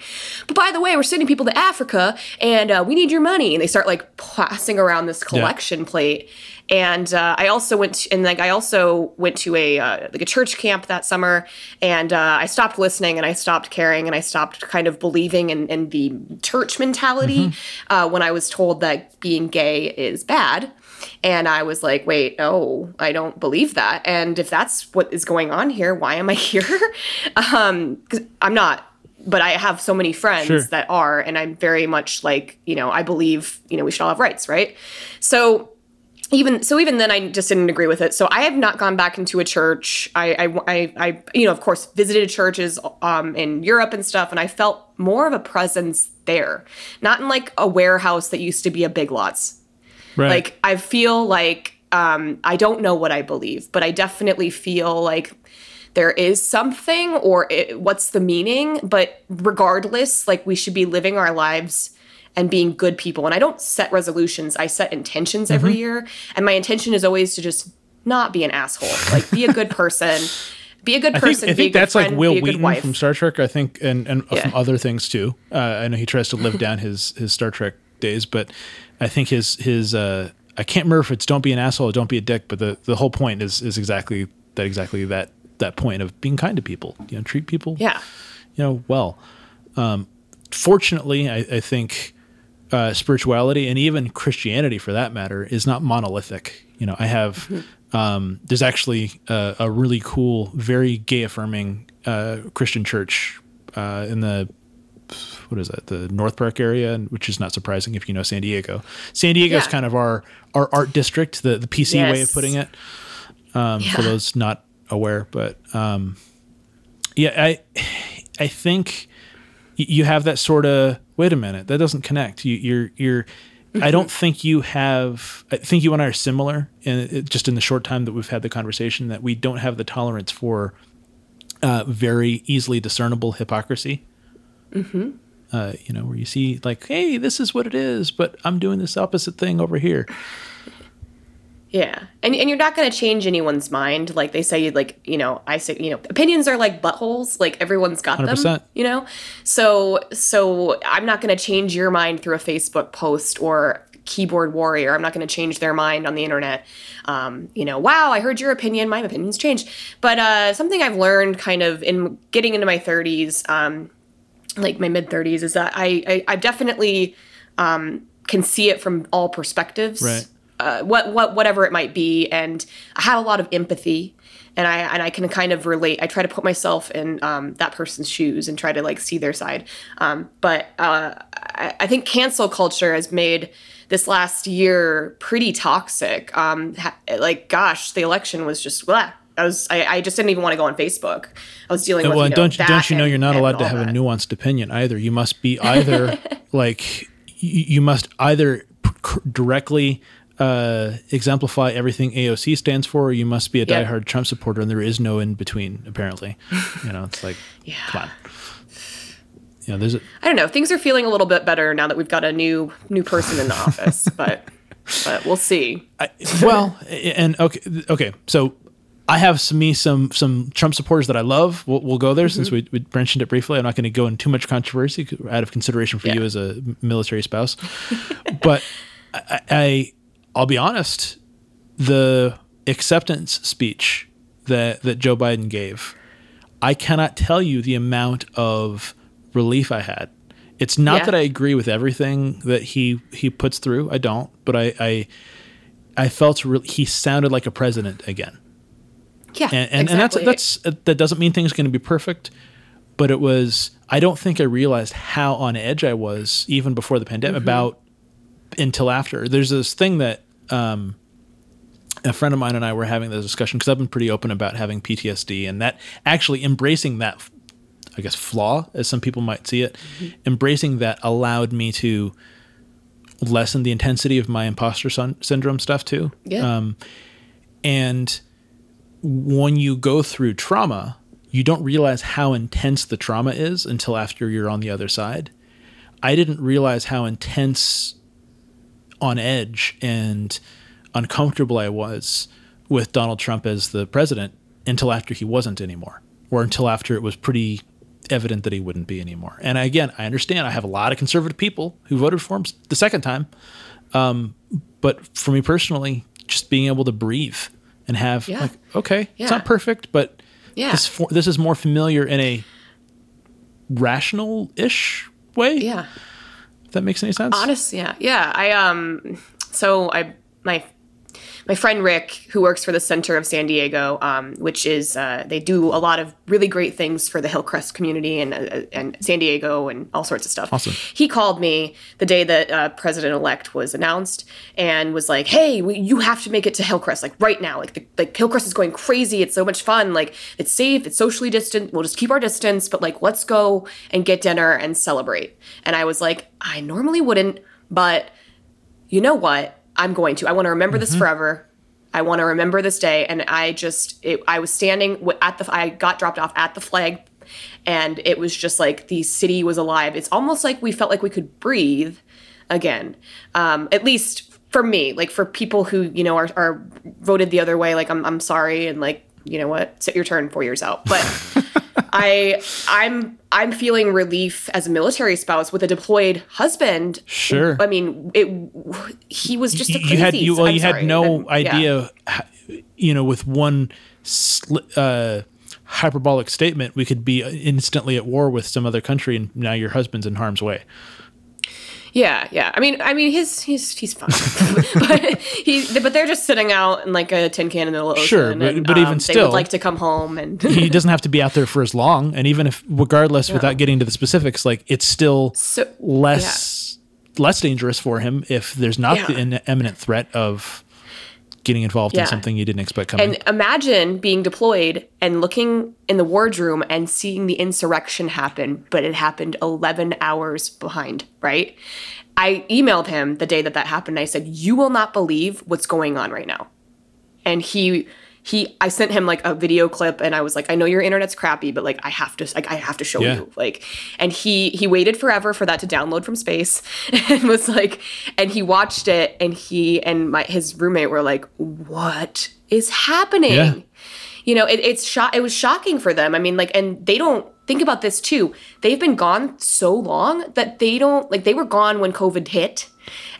But by the way we're sending people to africa and uh, we need your money and they start like passing around this collection plate and uh, I also went to, and like I also went to a uh, like a church camp that summer, and uh, I stopped listening and I stopped caring and I stopped kind of believing in, in the church mentality uh, when I was told that being gay is bad. And I was like, wait, no, I don't believe that. And if that's what is going on here, why am I here? um, 'cause I'm not but I have so many friends Sure. that are, and I'm very much like, you know, I believe, you know, we should all have rights, right? So even so, even then, I just didn't agree with it. So I have not gone back into a church. I, I, I, I you know, of course, visited churches um, in Europe and stuff, and I felt more of a presence there, not in like a warehouse that used to be a Big Lots. Right. Like I feel like um, I don't know what I believe, but I definitely feel like there is something or it, what's the meaning. But regardless, like we should be living our lives and being good people. And I don't set resolutions; I set intentions every year, and my intention is always to just not be an asshole. Like be a good person. Be a good I person. think, I be a think that's friend, like Wil Wheaton wife. from Star Trek. I think, and and Yeah. from other things too. Uh, I know he tries to live down his his Star Trek days, but I think his his uh, I can't remember if it's don't be an asshole or don't be a dick, but the the whole point is is exactly that exactly that that point of being kind to people. You know, treat people yeah. you know well. Um, fortunately, I, I think uh, spirituality and even Christianity, for that matter, is not monolithic. You know, I have um, there's actually a, a really cool, very gay affirming uh, Christian church uh, in the what is that the North Park area, which is not surprising if you know San Diego. San Diego is Yeah. kind of our our art district, the the PC way of putting it. Um, For those not aware, but um, yeah, I I think you have that sort of wait a minute that doesn't connect. You, you're you're. I don't think you have. I think you and I are similar, and just in the short time that we've had the conversation, that we don't have the tolerance for uh, very easily discernible hypocrisy. Mm-hmm. Uh, you know, where you see like, hey, this is what it is, but I'm doing this opposite thing over here. Yeah. And, and you're not going to change anyone's mind. Like they say, you like, you know, I say, you know, opinions are like buttholes. Like everyone's got 100%. them, you know? So, so I'm not going to change your mind through a Facebook post or keyboard warrior. I'm not going to change their mind on the internet. Um, you know, wow, I heard your opinion. My opinion's changed. But uh, something I've learned kind of in getting into my 30s, um, like my mid 30s, is that I, I, I definitely um, can see it from all perspectives Right. Uh, what what whatever it might be, and I have a lot of empathy, and I and I can kind of relate. I try to put myself in um, that person's shoes and try to like see their side. Um, but uh, I, I think cancel culture has made this last year pretty toxic. Um, ha- like, gosh, the election was just blah. I was I, I just didn't even want to go on Facebook. I was dealing with well, you know, don't you that don't you know and- you're not allowed to have a nuanced opinion either. You must be either like you, you must either directly uh, exemplify everything AOC stands for, or you must be a Yep. diehard Trump supporter, and there is no in between. Apparently, you know, it's like, Yeah. come on. You know, there's a, I don't know. Things are feeling a little bit better now that we've got a new new person in the office, but but we'll see. I, well, and okay, okay. So I have some me some some Trump supporters that I love. We'll, we'll go there since we, we mentioned it briefly. I'm not going to go in too much controversy out of consideration for Yeah. you as a military spouse. but I, I I'll be honest, the acceptance speech that that Joe Biden gave, I cannot tell you the amount of relief I had. It's not Yeah. that I agree with everything that he he puts through. I don't, but I I, I felt re- he sounded like a president again. Yeah, And and, exactly. and that's that's that doesn't mean things are going to be perfect, but it was. I don't think I realized how on edge I was even before the pandemic Mm-hmm. about until after. There's this thing that um, a friend of mine and I were having this discussion because I've been pretty open about having PTSD and that actually embracing that, I guess, flaw as some people might see it, Mm-hmm. embracing that allowed me to lessen the intensity of my imposter son- syndrome stuff too. yeah. Um, and when you go through trauma, you don't realize how intense the trauma is until after you're on the other side. I didn't realize how intense on edge and uncomfortable I was with Donald Trump as the president until after he wasn't anymore, or until after it was pretty evident that he wouldn't be anymore. And again, I understand I have a lot of conservative people who voted for him the second time. Um, but for me personally, just being able to breathe and have Yeah. like, okay, it's not perfect, but Yeah. this for, this is more familiar in a rational-ish way. yeah. That makes any sense. Honest, yeah, yeah. I um, so I my my friend Rick, who works for the Center of San Diego, um, which is uh, they do a lot of really great things for the Hillcrest community and uh, and San Diego and all sorts of stuff. Awesome. He called me the day that uh, President elect was announced and was like, "Hey, we, you have to make it to Hillcrest like right now. Like the, like Hillcrest is going crazy. It's so much fun. Like it's safe. It's socially distant. We'll just keep our distance, but like let's go and get dinner and celebrate." And I was like, "I normally wouldn't, but." you know what? I'm going to. I want to remember this forever. I want to remember this day. And I just, it, I was standing at the, I got dropped off at the flag and it was just like the city was alive. It's almost like we felt like we could breathe again. Um, at least for me, like for people who, you know, are, are voted the other way, like I'm, I'm sorry. And like, you know what, sit your turn four years out. But I, I'm, I'm feeling relief as a military spouse with a deployed husband. Sure. I mean, it. He was just a you had you well I'm you sorry, had no yeah. idea h- you know with one uh, hyperbolic statement we could be instantly at war with some other country and now your husband's in harm's way Yeah, yeah. I mean, I mean, his he's he's fine, but he but they're just sitting out in like a tin can in the the Sure, but- and, but even um, they still- would like to come home and he doesn't have to be out there for as long and even if regardless without getting to the specifics like it's still So- less less dangerous for him if there's not Yeah. the in- imminent threat of getting involved Yeah. in something you didn't expect coming And imagine being deployed and looking in the wardroom and seeing the insurrection happen, but it happened 11 hours behind, right? I emailed him the day that that happened. I said, You will not believe what's going on right now. And he he I sent him like a video clip and I was like, I know your internet's crappy, but like I have to like I have to show Yeah. you. Like and he he waited forever for that to download from space and was like and he watched it and he and my his roommate were like, What is happening? Yeah. You know, it, it's sho- it was shocking for them. I mean, like, and they don't think about this too. They've been gone so long that they don't like they were gone when COVID hit.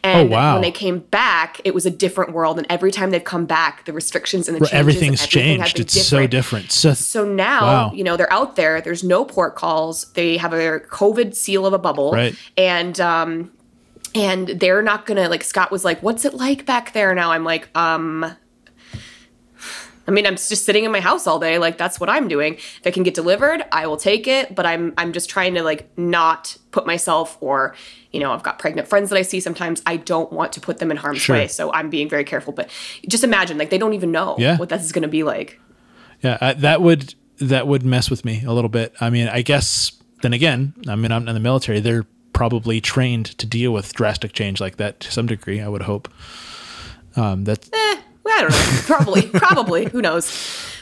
And Oh, wow. when they came back, it was a different world. And every time they've come back, the restrictions and the changes, Everything's everything changed. It's so different. So, so now, Wow. you know, they're out there. There's no port calls. They have a COVID seal of a bubble. Right. And um and they're not gonna like Scott was like, What's it like back there now? I'm like, um I mean, I'm just sitting in my house all day. Like that's what I'm doing. If it can get delivered, I will take it. But I'm I'm just trying to like not put myself or you know I've got pregnant friends that I see sometimes. I don't want to put them in harm's Sure. way, so I'm being very careful. But just imagine like they don't even know Yeah. what this is going to be like. yeah, I, that would that would mess with me a little bit. I mean, I guess then again, I mean, I'm in the military. They're probably trained to deal with drastic change like that to some degree. I would hope. Um, that's Well, I don't know. Probably, probably. Who knows?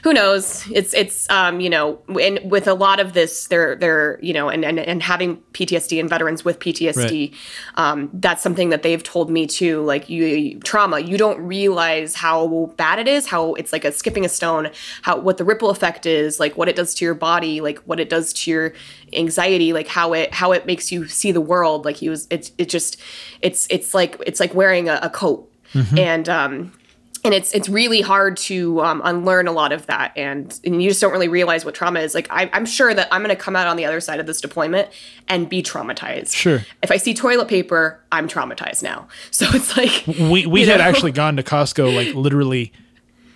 Who knows? It's it's um you know, and with a lot of this, they're they're you know, and and, and having PTSD and veterans with PTSD, um, that's something that they've told me too. Like you, you trauma, you don't realize how bad it is, how it's like a skipping a stone, how what the ripple effect is, like what it does to your body, like what it does to your anxiety, like how it how it makes you see the world. Like he was, it's it just, it's it's like it's like wearing a, a coat, and um and it's it's really hard to um, unlearn a lot of that and, and you just don't really realize what trauma is like I, i'm sure that i'm going to come out on the other side of this deployment and be traumatized Sure. if i see toilet paper i'm traumatized now so it's like we we had know? actually gone to Costco like literally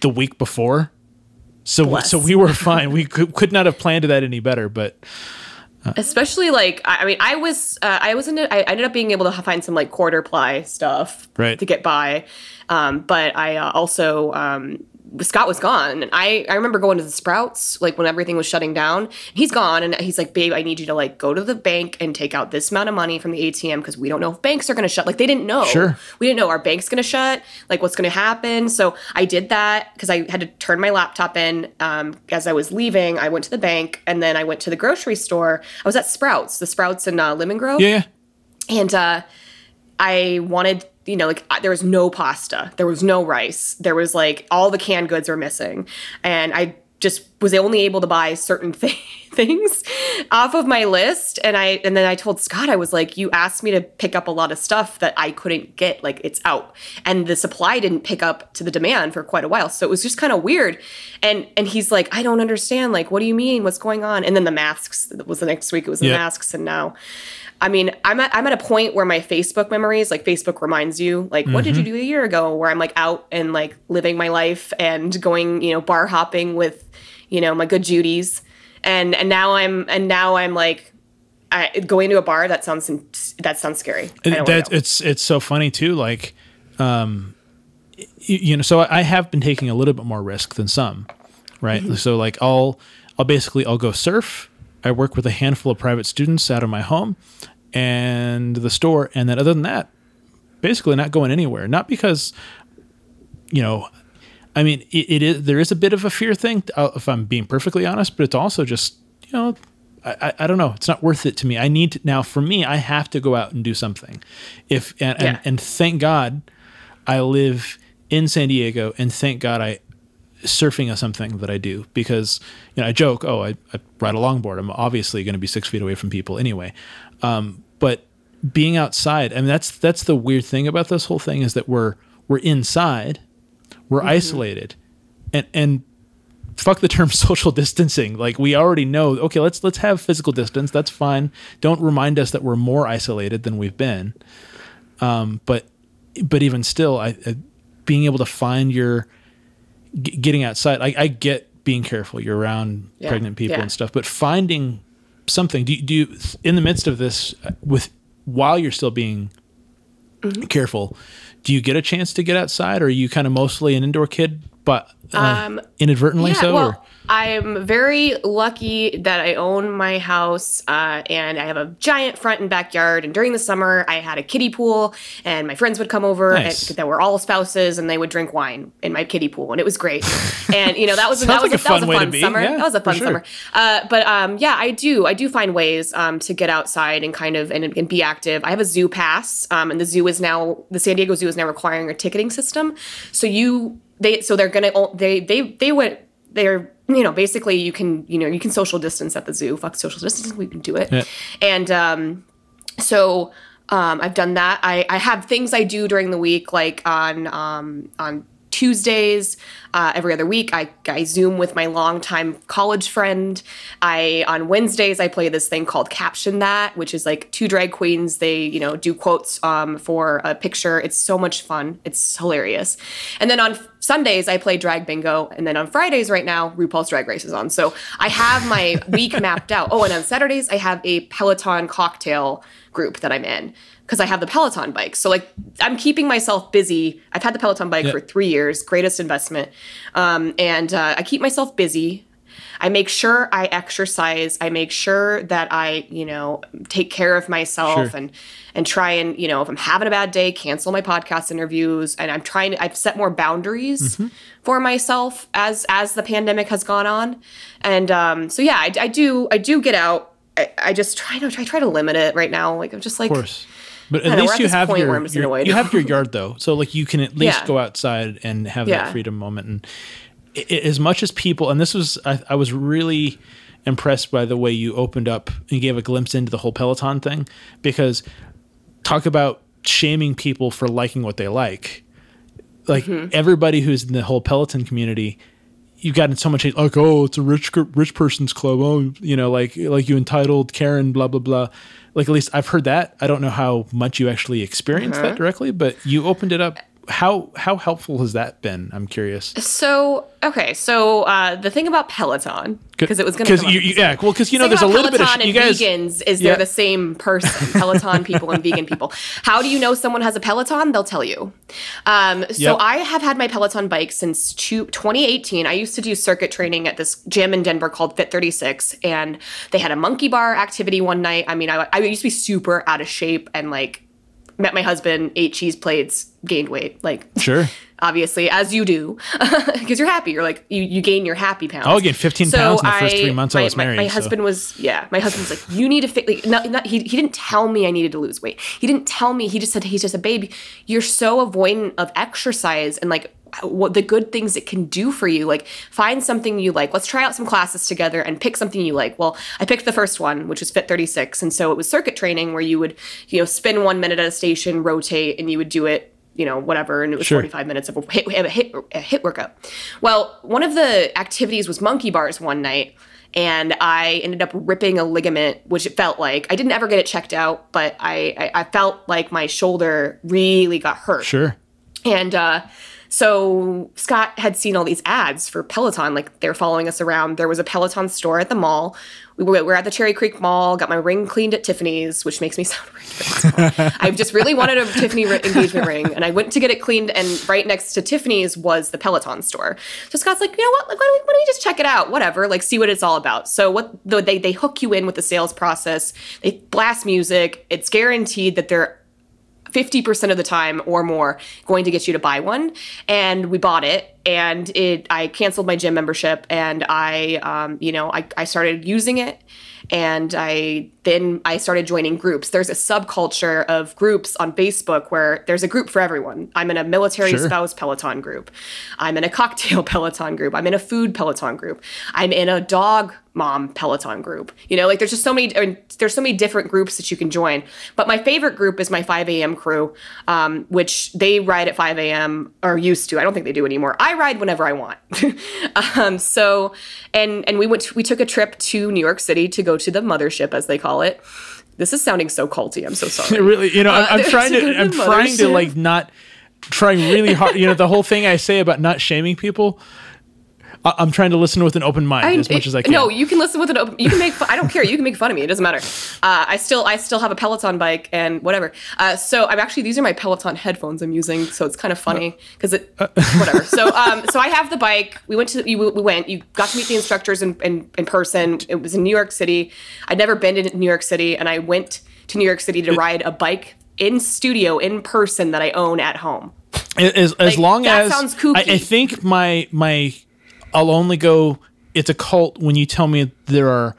the week before. So Bless. so we were fine. We could, could not have planned that any better, but especially like i, I mean i was uh, i was in I ended up being able to find some like quarter ply stuff Right. to get by um, but i uh, also um, Scott was gone, and I I remember going to the Sprouts like when everything was shutting down. He's gone, and he's like, "Babe, I need you to like go to the bank and take out this amount of money from the ATM because we don't know if banks are going to shut." Like they didn't know. Sure. we didn't know our bank's going to shut. Like what's going to happen. So I did that because I had to turn my laptop in. Um, as I was leaving, I went to the bank, and then I went to the grocery store. I was at Sprouts, the Sprouts in uh, Lemon Grove yeah, yeah. and uh, I wanted, you know, like there was no pasta, there was no rice, there was like all the canned goods were missing, and I just was only able to buy certain th- things off of my list. And i and then i told scott i was like you asked me to pick up a lot of stuff that i couldn't get like it's out. And the supply didn't pick up to the demand for quite a while. So it was just kind of weird. And and he's like i don't understand. Like what do you mean? What's going on? And then the masks was the next week it was the Yeah. masks and now I mean, I'm at I'm at a point where my Facebook memories, like Facebook reminds you, like, what did you do a year ago? Where I'm like out and like living my life and going, you know, bar hopping with, you know, my good Judies, and and now I'm and now I'm like, I, going to a bar. That sounds that sounds scary. I don't wanna that it's it's so funny too like um you know so i have been taking a little bit more risk than some right Mm-hmm. so like i'll i'll basically i'll go surf i work with a handful of private students out of my home and the store and then other than that basically not going anywhere not because you know i mean it, it is there is a bit of a fear thing uh, if i'm being perfectly honest but it's also just you know I, I, I don't know. It's not worth it to me. I need to, now for me. I have to go out and do something. If and, Yeah. and and thank God, I live in San Diego, and thank God I surfing is something that I do because you know I joke, oh, I, I ride a longboard. I'm obviously going to be six feet away from people anyway. Um, but being outside, I mean, that's that's the weird thing about this whole thing is that we're we're inside, we're isolated, and and fuck the term social distancing. Like we already know, okay, let's let's have physical distance. That's fine. Don't remind us that we're more isolated than we've been. Um, but but even still, I, I being able to find your g- getting outside. I, I get being careful. You're around Yeah, pregnant people yeah. and stuff, but finding something. Do you, do you in the midst of this uh, with while you're still being Mm-hmm. careful? Do you get a chance to get outside, or are you kind of mostly an indoor kid but uh, inadvertently Um, Yeah, so. well, or? I'm very lucky that I own my house uh, and I have a giant front and backyard. And during the summer, I had a kiddie pool, and my friends would come over Nice. and, that were all spouses, and they would drink wine in my kiddie pool, and it was great. and you know that was that was like a, that was fun a fun summer. Yeah, that was a fun sure. summer. Uh, but um, yeah, I do I do find ways um, to get outside and kind of and, and be active. I have a zoo pass, um, and the zoo is now the San Diego Zoo is now requiring a ticketing system. So you they so they're gonna they they they went they're you know basically you can you know you can social distance at the zoo fuck social distancing we can do it Yeah. and um so um i've done that i i have things i do during the week like on um on Tuesdays, uh, every other week, I, I Zoom with my longtime college friend. I on Wednesdays I play this thing called Caption That, which is like two drag queens. They you know do quotes um, for a picture. It's so much fun. It's hilarious. And then on Sundays I play Drag Bingo, and then on Fridays right now RuPaul's Drag Race is on. So I have my week mapped out. Oh, and on Saturdays I have a Peloton cocktail group that I'm in because I have the Peloton bike. So like I'm keeping myself busy. I've had the Peloton bike for three years, greatest investment, um, and uh, I keep myself busy. I make sure I exercise. I make sure that I, you know, take care of myself Sure. and and try and, you know, if I'm having a bad day, cancel my podcast interviews. And I'm trying to I've set more boundaries for myself as as the pandemic has gone on. And um, so yeah, I, I do I do get out. I, I just try to I try to limit it right now. Like I'm just like Of course. But at know, least at you have your, where I'm just your- you have your yard though, so like you can at least Yeah. go outside and have Yeah. that freedom moment. And as much as people, and this was, I, I was really impressed by the way you opened up and gave a glimpse into the whole Peloton thing, because talk about shaming people for liking what they like. Like Mm-hmm. everybody who's in the whole Peloton community, you've gotten so much hate, like oh it's a rich rich person's club oh you know like like you entitled karen blah blah blah like at least i've heard that i don't know how much you actually experienced Uh-huh. that directly but you opened it up how how helpful has that been i'm curious So okay, so uh, the thing about Peloton because it was going to because you, you- yeah well because you know there's a little bit of Peloton sh- you and guys vegans is Yeah. they're the same person. Peloton people and vegan people. How do you know someone has a Peloton? They'll tell you. Um, so Yep. I have had my Peloton bike since two, 2018. I used to do circuit training at this gym in Denver called Fit 36, and they had a monkey bar activity one night. I mean, I, I used to be super out of shape and like met my husband, ate cheese plates, gained weight. Like sure. obviously as you do because you're happy. You're like you, you gain your happy pounds. Oh, I'll gain 15 pounds in the first three months I was my, married, my so- husband was yeah my husband's like you need to fit like not, not, he, he didn't tell me i needed to lose weight. He didn't tell me he just said he's just a baby. You're so avoidant of exercise and like what the good things it can do for you. Like find something you like. Let's try out some classes together and pick something you like. Well i picked the first one which was fit 36 and so it was circuit training where you would you know spin one minute at a station rotate and you would do it you know whatever. And it was Sure. 45 minutes of a hit, a hit a hit workout. Well one of the activities was monkey bars one night and I ended up ripping a ligament, which it felt like. I didn't ever get it checked out, but I, I, I felt like my shoulder really got hurt. sure. And uh, so Scott had seen all these ads for Peloton, like they're following us around. There was a Peloton store at the mall. We were, we were at the Cherry Creek Mall, got my ring cleaned at Tiffany's, which makes me sound ridiculous. I just really wanted a Tiffany engagement ring, and I went to get it cleaned, and right next to Tiffany's was the Peloton store. So Scott's like, you know what? Like, why don't, we, why don't we just check it out? Whatever, like, see what it's all about. So what the, they they hook you in with the sales process. They blast music. It's guaranteed that they're 50% of the time or more going to get you to buy one. And we bought it and it i canceled my gym membership and i um, you know I, I started using it and i then i started joining groups. There's a subculture of groups on facebook where there's a group for everyone. I'm in a military Sure. spouse peloton group. I'm in a cocktail peloton group. I'm in a food peloton group. I'm in a dog mom peloton group. You know like there's just so many there's so many different groups that you can join. But my favorite group is my 5 a.m crew um, which they ride at 5 a.m or used to. I don't think they do anymore. I ride whenever i want. Um, so and and we went to, we took a trip to new york city to go to the mothership as they call it. This is sounding so culty i'm so sorry. Really you know Uh, I'm, I'm trying to to go to i'm trying to like not trying really hard you know the whole thing i say about not shaming people I, I'm trying to listen with an open mind I- as much as I can. No, you can listen with an open. You can make. I don't care. You can make fun of me. It doesn't matter. Uh, I still, I still have a Peloton bike and whatever. Uh, so I'm actually these are my Peloton headphones I'm using. So it's kind of funny because it, whatever. So, um, so I have the bike. We went to, you, we went. You got to meet the instructors in, in in person. It was in New York City. I'd never been to New York City, and I went to New York City to ride a bike in studio in person that I own at home. as, as Like, long that as sounds kooky. I, I think my my I'll only go. It's a cult when you tell me there are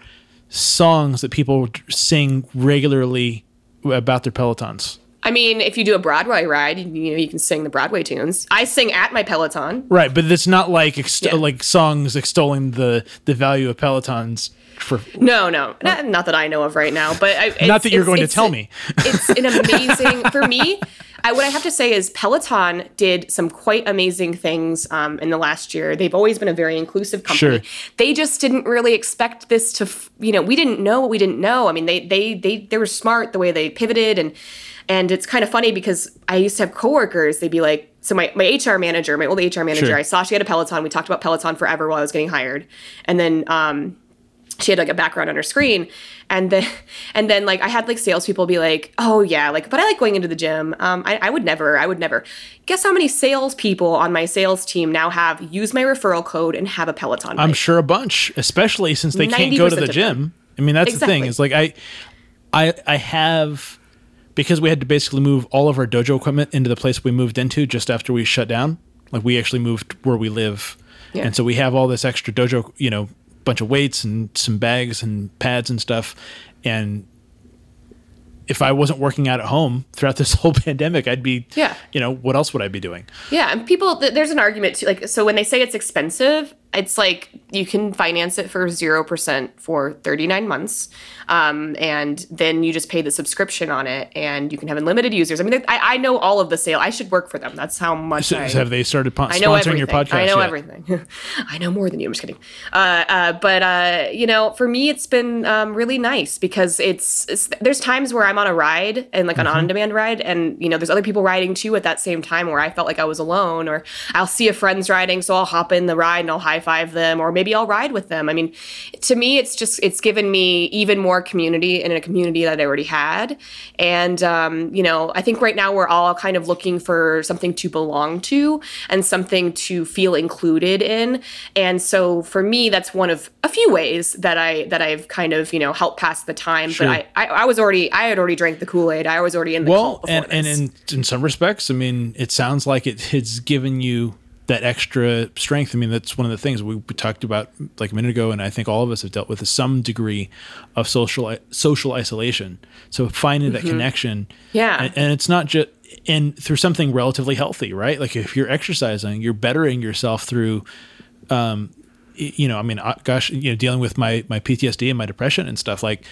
songs that people sing regularly about their pelotons. I mean, if you do a Broadway ride, you, know, you can sing the Broadway tunes. I sing at my Peloton. Right, but it's not like ext- Yeah. like songs extolling the the value of pelotons for No, no, not, not that I know of right now. But I, it's- not that you're going to tell me. It's an amazing for me. I, what I have to say is Peloton did some quite amazing things um, in the last year. They've always been a very inclusive company. Sure. They just didn't really expect this to, f- you know, we didn't know what we didn't know. I mean, they they they they were smart the way they pivoted and and it's kind of funny because I used to have coworkers. They'd be like, so my, my HR manager, my old HR manager, Sure. I saw she had a Peloton. We talked about Peloton forever while I was getting hired, and then um, she had like a background on her screen and then and then like i had like salespeople be like oh yeah like but i like going into the gym um i, I would never i would never guess how many salespeople on my sales team now have use my referral code and have a peloton I'm sure a bunch, especially since they can't go to the gym. I mean, that's the thing. Exactly. Is like I, I, I have because we had to basically move all of our dojo equipment into the place we moved into just after we shut down. Like we actually moved where we live, Yeah. and so we have all this extra dojo, you know, bunch of weights and some bags and pads and stuff, and. If I wasn't working out at home throughout this whole pandemic, I'd be, Yeah. you know, what else would I be doing? Yeah, and people, there's an argument too. Like, so when they say it's expensive, it's like you can finance it for zero percent for 39 months, um, and then you just pay the subscription on it, and you can have unlimited users. I mean, I, I know all of the sale. I should work for them. That's how much So, I, have they started po- I know sponsoring everything. your podcast? I know yet? everything. I know more than you. I'm just kidding. Uh, uh, but uh, you know, for me, it's been um, really nice because it's, it's there's times where I'm on a ride and like an Mm-hmm. on-demand ride, and you know, there's other people riding too at that same time where I felt like I was alone, or I'll see a friend's riding, so I'll hop in the ride and I'll high five them, or maybe I'll ride with them. I mean, to me, it's just it's given me even more community in a community that I already had, and um, you know, I think right now we're all kind of looking for something to belong to and something to feel included in, and so for me, that's one of a few ways that I that I've kind of you know helped pass the time. Sure. But I, I I was already I had already drank the Kool Aid. I was already in the well and, and in, in some respects i mean it sounds like it, it's given you that extra strength i mean that's one of the things we, we talked about like a minute ago and i think all of us have dealt with is some degree of social social isolation so finding that connection Mm-hmm. Yeah. and, and it's not just and through something relatively healthy right like if you're exercising you're bettering yourself through um you know i mean uh, gosh you know dealing with my my ptsd and my depression and stuff like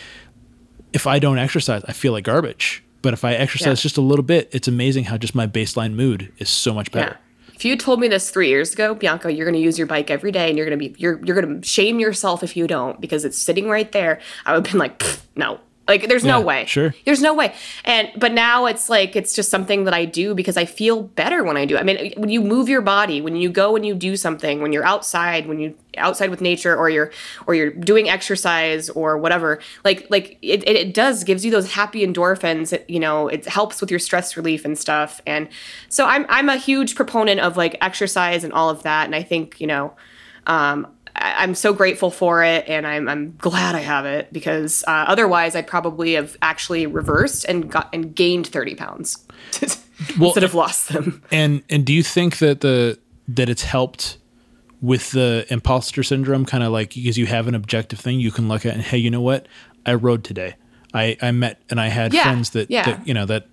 if I don't exercise, I feel like garbage. But if I exercise Yeah. just a little bit, it's amazing how just my baseline mood is so much Yeah. If you told me this three years ago, Bianca, you're going to use your bike every day, and you're going to be you're you're going to shame yourself if you don't because it's sitting right there. I would have been like, no, like there's no way. sure. there's no way. And but now it's like it's just something that I do because I feel better when I do. I mean, when you move your body, when you go and you do something, when you're outside, when you outside with nature, or you're or you're doing exercise or whatever, like like it, it, it does gives you those happy endorphins. It, you know, it helps with your stress relief and stuff. And so I'm I'm a huge proponent of like exercise and all of that. And I think you know. Um, I- I'm so grateful for it, and I'm I'm glad I have it because uh, otherwise I'd probably have actually reversed and got and gained thirty pounds instead of lost them. And and do you think that the that it's helped with the imposter syndrome kind of like because you have an objective thing you can look at and hey, you know what? I rode today. I I met and I had Yeah, friends that, yeah. that you know that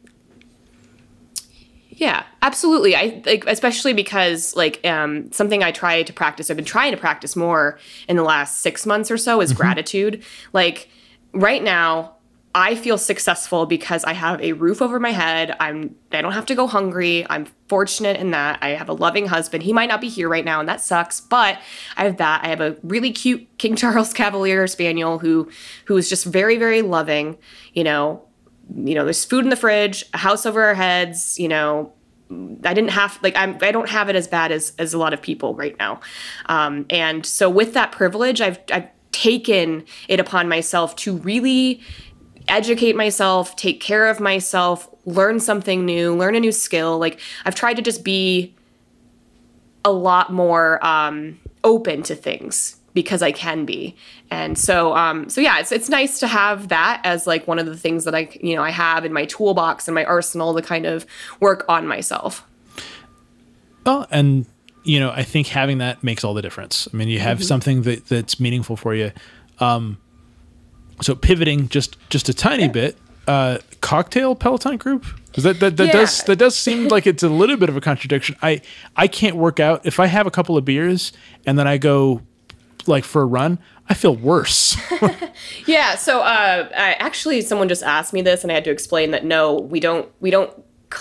Yeah, absolutely. I like especially because like um something I try to practice. I've been trying to practice more in the last 6 months or so is gratitude. Like right now I feel successful because I have a roof over my head. I'm I don't have to go hungry. I'm fortunate in that. I have a loving husband. He might not be here right now and that sucks, but I have that. I have a really cute King Charles Cavalier spaniel who who is just very very loving, you know, you know, there's food in the fridge, a house over our heads, you know, I didn't have like I'm I don't have it as bad as as a lot of people right now, um, and so with that privilege, I've I've taken it upon myself to really educate myself, take care of myself, learn something new, learn a new skill. Like I've tried to just be a lot more um, open to things because I can be. And so um so yeah, it's it's nice to have that as like one of the things that I you know, I have in my toolbox and my arsenal to kind of work on myself. Well, and you know, I think having that makes all the difference. I mean, you have mm-hmm. something that that's meaningful for you. Um so pivoting just just a tiny yeah. bit, uh cocktail Peloton group? Because that that, that yeah. does that does seem like it's a little bit of a contradiction. I I can't work out if I have a couple of beers and then I go like for a run, I feel worse. yeah. So uh, I, actually, someone just asked me this, and I had to explain that no, we don't, we don't.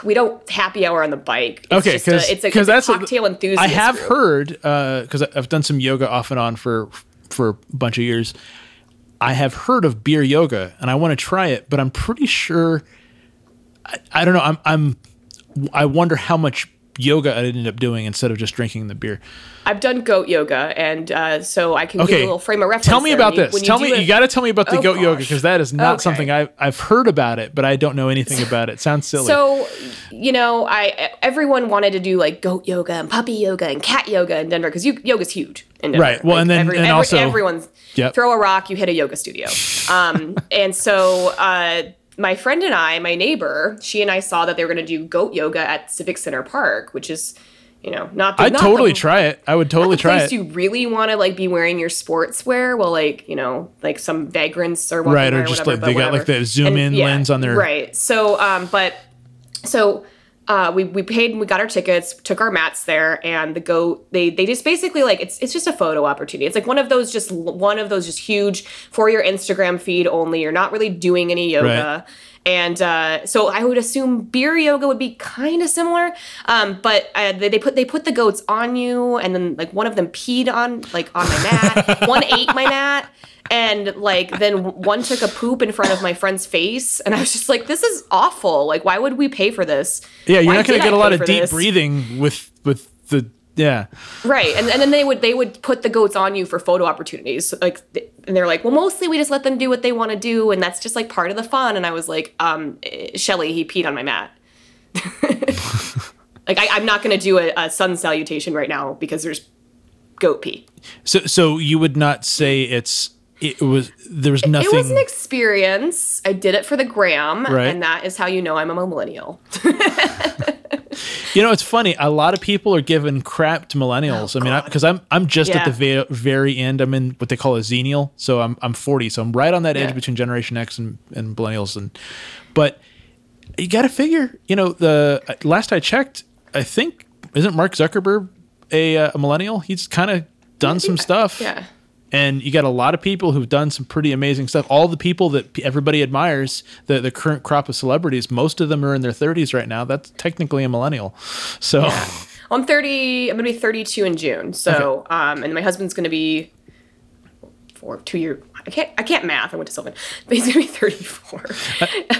We don't happy hour on the bike. It's okay, because it's a, it's a that's cocktail a, enthusiast. I have group. heard because uh, I've done some yoga off and on for for a bunch of years. I have heard of beer yoga, and I want to try it, but I'm pretty sure. I, I don't know. I'm I'm. I wonder how much yoga I ended up doing instead of just drinking the beer. I've done goat yoga, and uh, so I can okay. give a little frame of reference. Tell me about this. Tell me, you got to tell me about the oh, goat gosh. yoga because that is not okay. something I've I've heard about it, but I don't know anything about it. Sounds silly. So, you know, I everyone wanted to do like goat yoga and puppy yoga and cat yoga in Denver because yoga's huge in Denver. Right. Well, like and then every, and every, also everyone's yep. throw a rock, you hit a yoga studio, um, and so. Uh, my friend and I, my neighbor, she and I saw that they were going to do goat yoga at Civic Center Park, which is you know, not. The, I'd not totally the, try it. I would totally try it. You really want to like be wearing your sportswear while like you know like some vagrants or right or, or just whatever, like they got like the zoom and, in yeah, lens on their right. So um, but so uh, we we paid and we got our tickets, took our mats there, and the goat they they just basically like it's it's just a photo opportunity. It's like one of those just one of those just huge for your Instagram feed only. You're not really doing any yoga. Right and uh, so I would assume beer yoga would be kind of similar, um, but uh, they, they, put they put the goats on you, and then like one of them peed on like on my mat, one ate my mat, and like then one took a poop in front of my friend's face, and I was just like, this is awful. Like, why would we pay for this? Yeah, you're why not going to get a lot of deep this? breathing with with the yeah. Right. And, and then they would they would put the goats on you for photo opportunities. Like and they're like, "Well, mostly we just let them do what they want to do and that's just like part of the fun." And I was like, um Shelly, he peed on my mat. like I, am not going to do a, a sun salutation right now because there's goat pee. So so you would not say it's it was there was nothing. It was an experience. I did it for the gram, right. and that is how you know I'm a millennial. you know, it's funny. A lot of people are giving crap to millennials. Oh, I mean, because I'm I'm just yeah. at the ve- very end. I'm in what they call a xennial, so I'm I'm 40, so I'm right on that yeah. edge between Generation X and, and millennials. And but you got to figure, you know, the last I checked, I think isn't Mark Zuckerberg a, uh, a millennial? He's kind of done some stuff. Yeah and you got a lot of people who've done some pretty amazing stuff. All the people that everybody admires, the the current crop of celebrities, most of them are in their 30s right now. That's technically a millennial. So yeah. I'm 30. I'm gonna be 32 in June. So okay. um, and my husband's gonna be for two year. I can't. I can't math. I went to Sylvan, but he's gonna be 34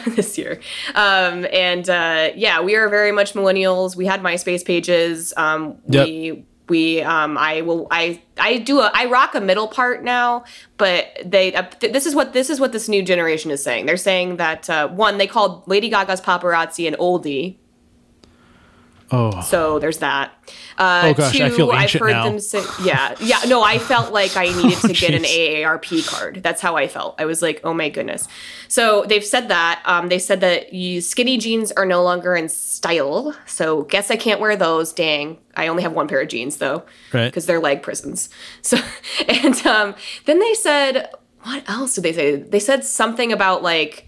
this year. Um, and uh, yeah, we are very much millennials. We had MySpace pages. Um, yep. We we um, I will I I do a I rock a middle part now, but they uh, th- this is what this is what this new generation is saying. They're saying that uh, one they called Lady Gaga's paparazzi an oldie Oh. So there's that. Uh, oh gosh, two, I feel ancient I've heard now. them say, yeah, yeah. No, I felt like I needed to oh, get an AARP card. That's how I felt. I was like, oh my goodness. So they've said that. Um, they said that you, skinny jeans are no longer in style. So guess I can't wear those. Dang. I only have one pair of jeans though, right? Because they're leg prisons. So and um, then they said, what else did they say? They said something about like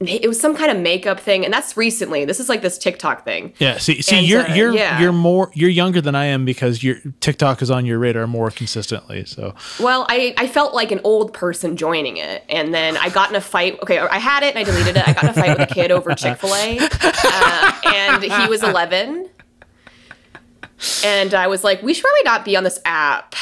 it was some kind of makeup thing and that's recently. This is like this tiktok thing. Yeah see see and, you're uh, you're yeah. you're more you're younger than i am because your tiktok is on your radar more consistently so. Well i i felt like an old person joining it and then i got in a fight okay i had it and i deleted it. I got in a fight with a kid over chick-fil-a uh, and he was 11 and i was like we should probably not be on this app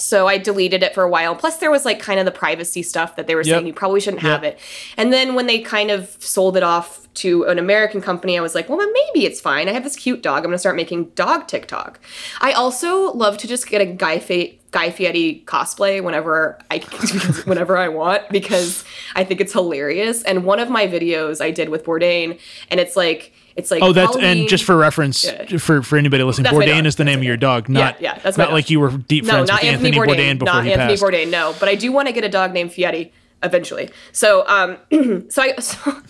So I deleted it for a while. Plus, there was like kind of the privacy stuff that they were saying you probably shouldn't have Yep. it. And then when they kind of sold it off to an American company, I was like, well, then maybe it's fine. I have this cute dog. I'm going to start making dog TikTok. I also love to just get a Guy, Fi- Guy Fieri cosplay whenever I whenever I want because I think it's hilarious. And one of my videos I did with Bourdain, and it's like it's like Oh, that's Halloween- and just for reference Yeah. for for anybody listening, That's Bourdain is the name of your dog, not yeah, that's not like you were deep no, friends not with Anthony, Anthony Bourdain, Bourdain before not he Anthony passed. Bourdain. No, but I do want to get a dog named Fieri eventually. So, um, so I so,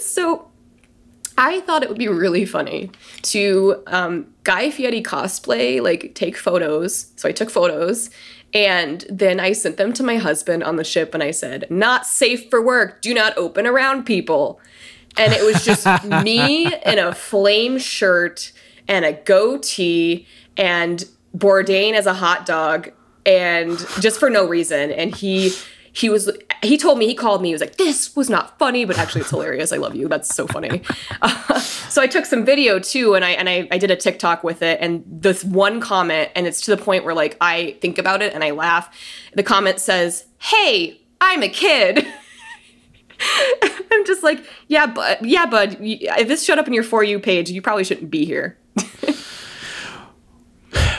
so I thought it would be really funny to um, Guy Fieri cosplay, like take photos. So I took photos. And then I sent them to my husband on the ship and I said, not safe for work. Do not open around people. And it was just me in a flame shirt and a goatee and Bourdain as a hot dog and just for no reason. And he he was he told me he called me he was like this was not funny but actually it's hilarious. I love you. That's so funny. Uh, so i took some video too and i and I, I did a tiktok with it and this one comment and it's to the point where like i think about it and i laugh. The comment says hey i'm a kid i'm just like yeah but yeah bud if this showed up in your for you page you probably shouldn't be here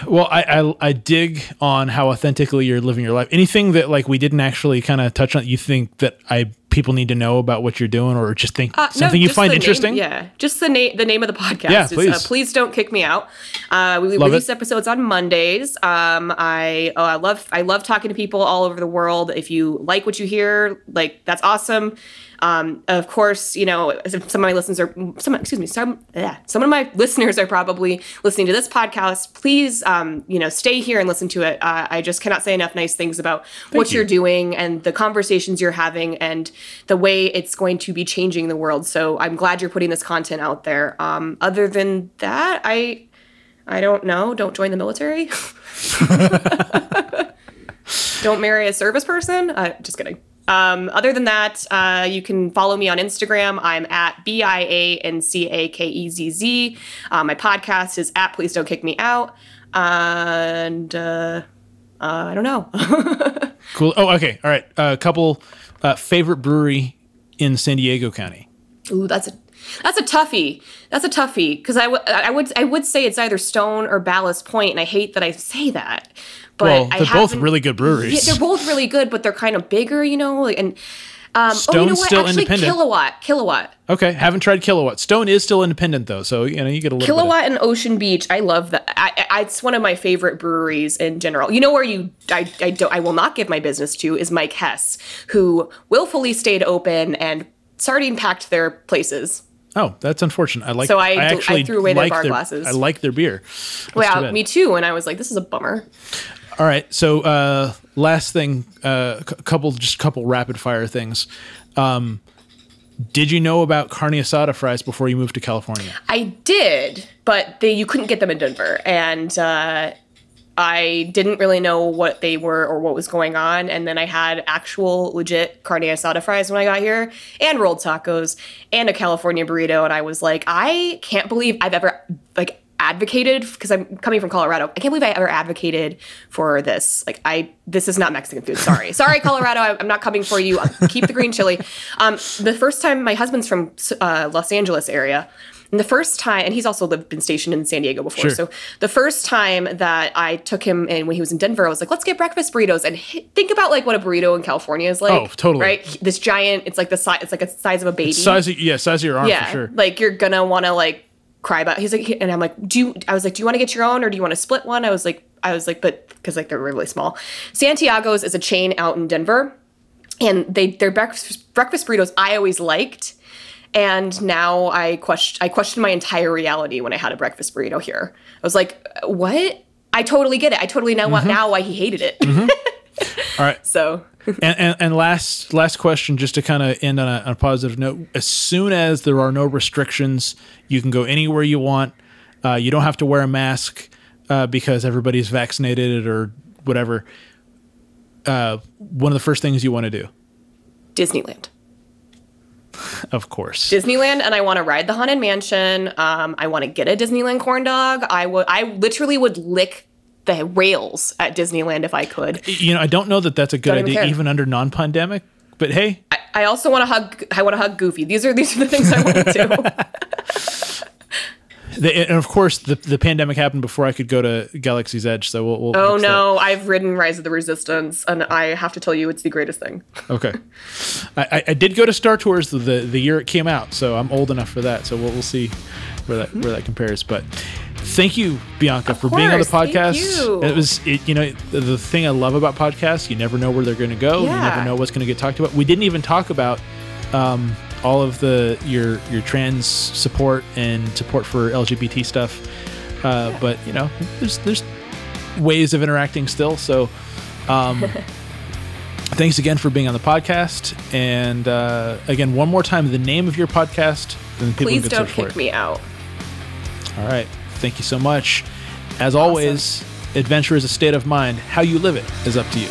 Well, I, I I dig on how authentically you're living your life. Anything that like we didn't actually kind of touch on, you think that I people need to know about what you're doing, or just think Uh, no, something you find the name- interesting? yeah, just the name the name of the podcast. Yeah, is, please. Uh, please don't kick me out. Uh, we Love release it. episodes on Mondays. Um, I oh, I love I love talking to people all over the world. If you like what you hear, like that's awesome. Um, of course, you know some of my listeners are some excuse me some yeah some of my listeners are probably listening to this podcast. Please, um, you know, stay here and listen to it. Uh, I just cannot say enough nice things about what you. you're doing and the conversations you're having and the way it's going to be changing the world. So I'm glad you're putting this content out there. Um, other than that, I I don't know. Don't join the military. don't marry a service person. Uh, just kidding. Um, other than that, uh, you can follow me on Instagram. I'm at B I A N C A K E Z Z. Uh, my podcast is at Please Don't Kick Me Out. And uh, uh, I don't know. Cool. Oh, okay. All right. A couple uh, favorite brewery in San Diego County. Ooh, that's a that's a toughie. That's a toughie because I would I would I would say it's either Stone or Ballast Point, and I hate that I say that. But Well, they're both really good breweries. Yeah, they're both really good, but they're kind of bigger, you know. And um, oh, you know Stone's what? still Actually, independent. Kilowatt, Kilowatt, Okay. Haven't tried Kilowatt. Stone is still independent though, so you know you get a little Kilowatt, and Ocean Beach. I love that. I, I, it's one of my favorite breweries in general. You know where you I, I don't I will not give my business to is Mike Hess, who willfully stayed open and sardine packed their places. Oh, that's unfortunate. I like. So I I actually threw away their like bar glasses. I like their beer. That's Wow, me too. And I was like, this is a bummer. All right. So uh, last thing, uh, a couple just couple rapid fire things. Um, did you know about carne asada fries before you moved to California? I did, but they you couldn't get them in Denver, and uh, I didn't really know what they were or what was going on. And then I had actual legit carne asada fries when I got here, and rolled tacos, and a California burrito, and I was like, I can't believe I've ever like advocated because I'm coming from Colorado. I can't believe I ever advocated for this. Like I, this is not Mexican food. Sorry, sorry, Colorado. I, I'm not coming for you. Keep the green chili. Um, the first time my husband's from uh, Los Angeles area. And the first time, and he's also lived been stationed in San Diego before. Sure. So the first time that I took him in when he was in Denver, I was like, let's get breakfast burritos. And hi- think about like what a burrito in California is like. Oh, totally. Right? This giant, it's like the size, it's like a size of a baby Size of, yeah, size of your arm yeah, for sure. like you're gonna want to like cry about. He's like, and I'm like, do you? I was like, do you want to get your own or do you want to split one? I was like, I was like, but because like they're really small. Santiago's is a chain out in Denver, and they their breakfast breakfast burritos I always liked. And now I question I questioned my entire reality when I had a breakfast burrito here. I was like, what? I totally get it. I totally know Mm-hmm. now why he hated it. All right. so and, and, and last last question, just to kind of end on a, on a positive note. As soon as there are no restrictions, you can go anywhere you want. Uh, you don't have to wear a mask uh, because everybody's vaccinated or whatever. Uh, one of the first things you want to do, Disneyland. of course. Disneyland and I want to ride the Haunted Mansion. Um, I want to get a Disneyland corn dog. I would I literally would lick the rails at Disneyland if I could. You know, I don't know that that's a good even idea, care. even under non-pandemic. But hey, I, I also want to hug. I want to hug Goofy. These are these are the things I want to do. the, and of course, the the pandemic happened before I could go to Galaxy's Edge. So we'll. we'll Oh fix that. no, I've ridden Rise of the Resistance, and I have to tell you, it's the greatest thing. Okay. I, I- did go to Star Tours the, the the year it came out, so I'm old enough for that. So we'll, we'll see where that where that compares. But thank you, Bianca, for being on the course, thank podcast. you. It was it, you know the, the thing I love about podcasts. You never know where they're going to go. You never know what's going to get talked about. We didn't even talk about um, all of the your your trans support and support for LGBT stuff. Uh, But you know, there's there's ways of interacting still. So. Um, thanks again for being on the podcast. And uh, again, one more time, the name of your podcast, and people Please can don't kick me out. All right. Thank you so much. As always, adventure is a state of mind. How you live it is up to you.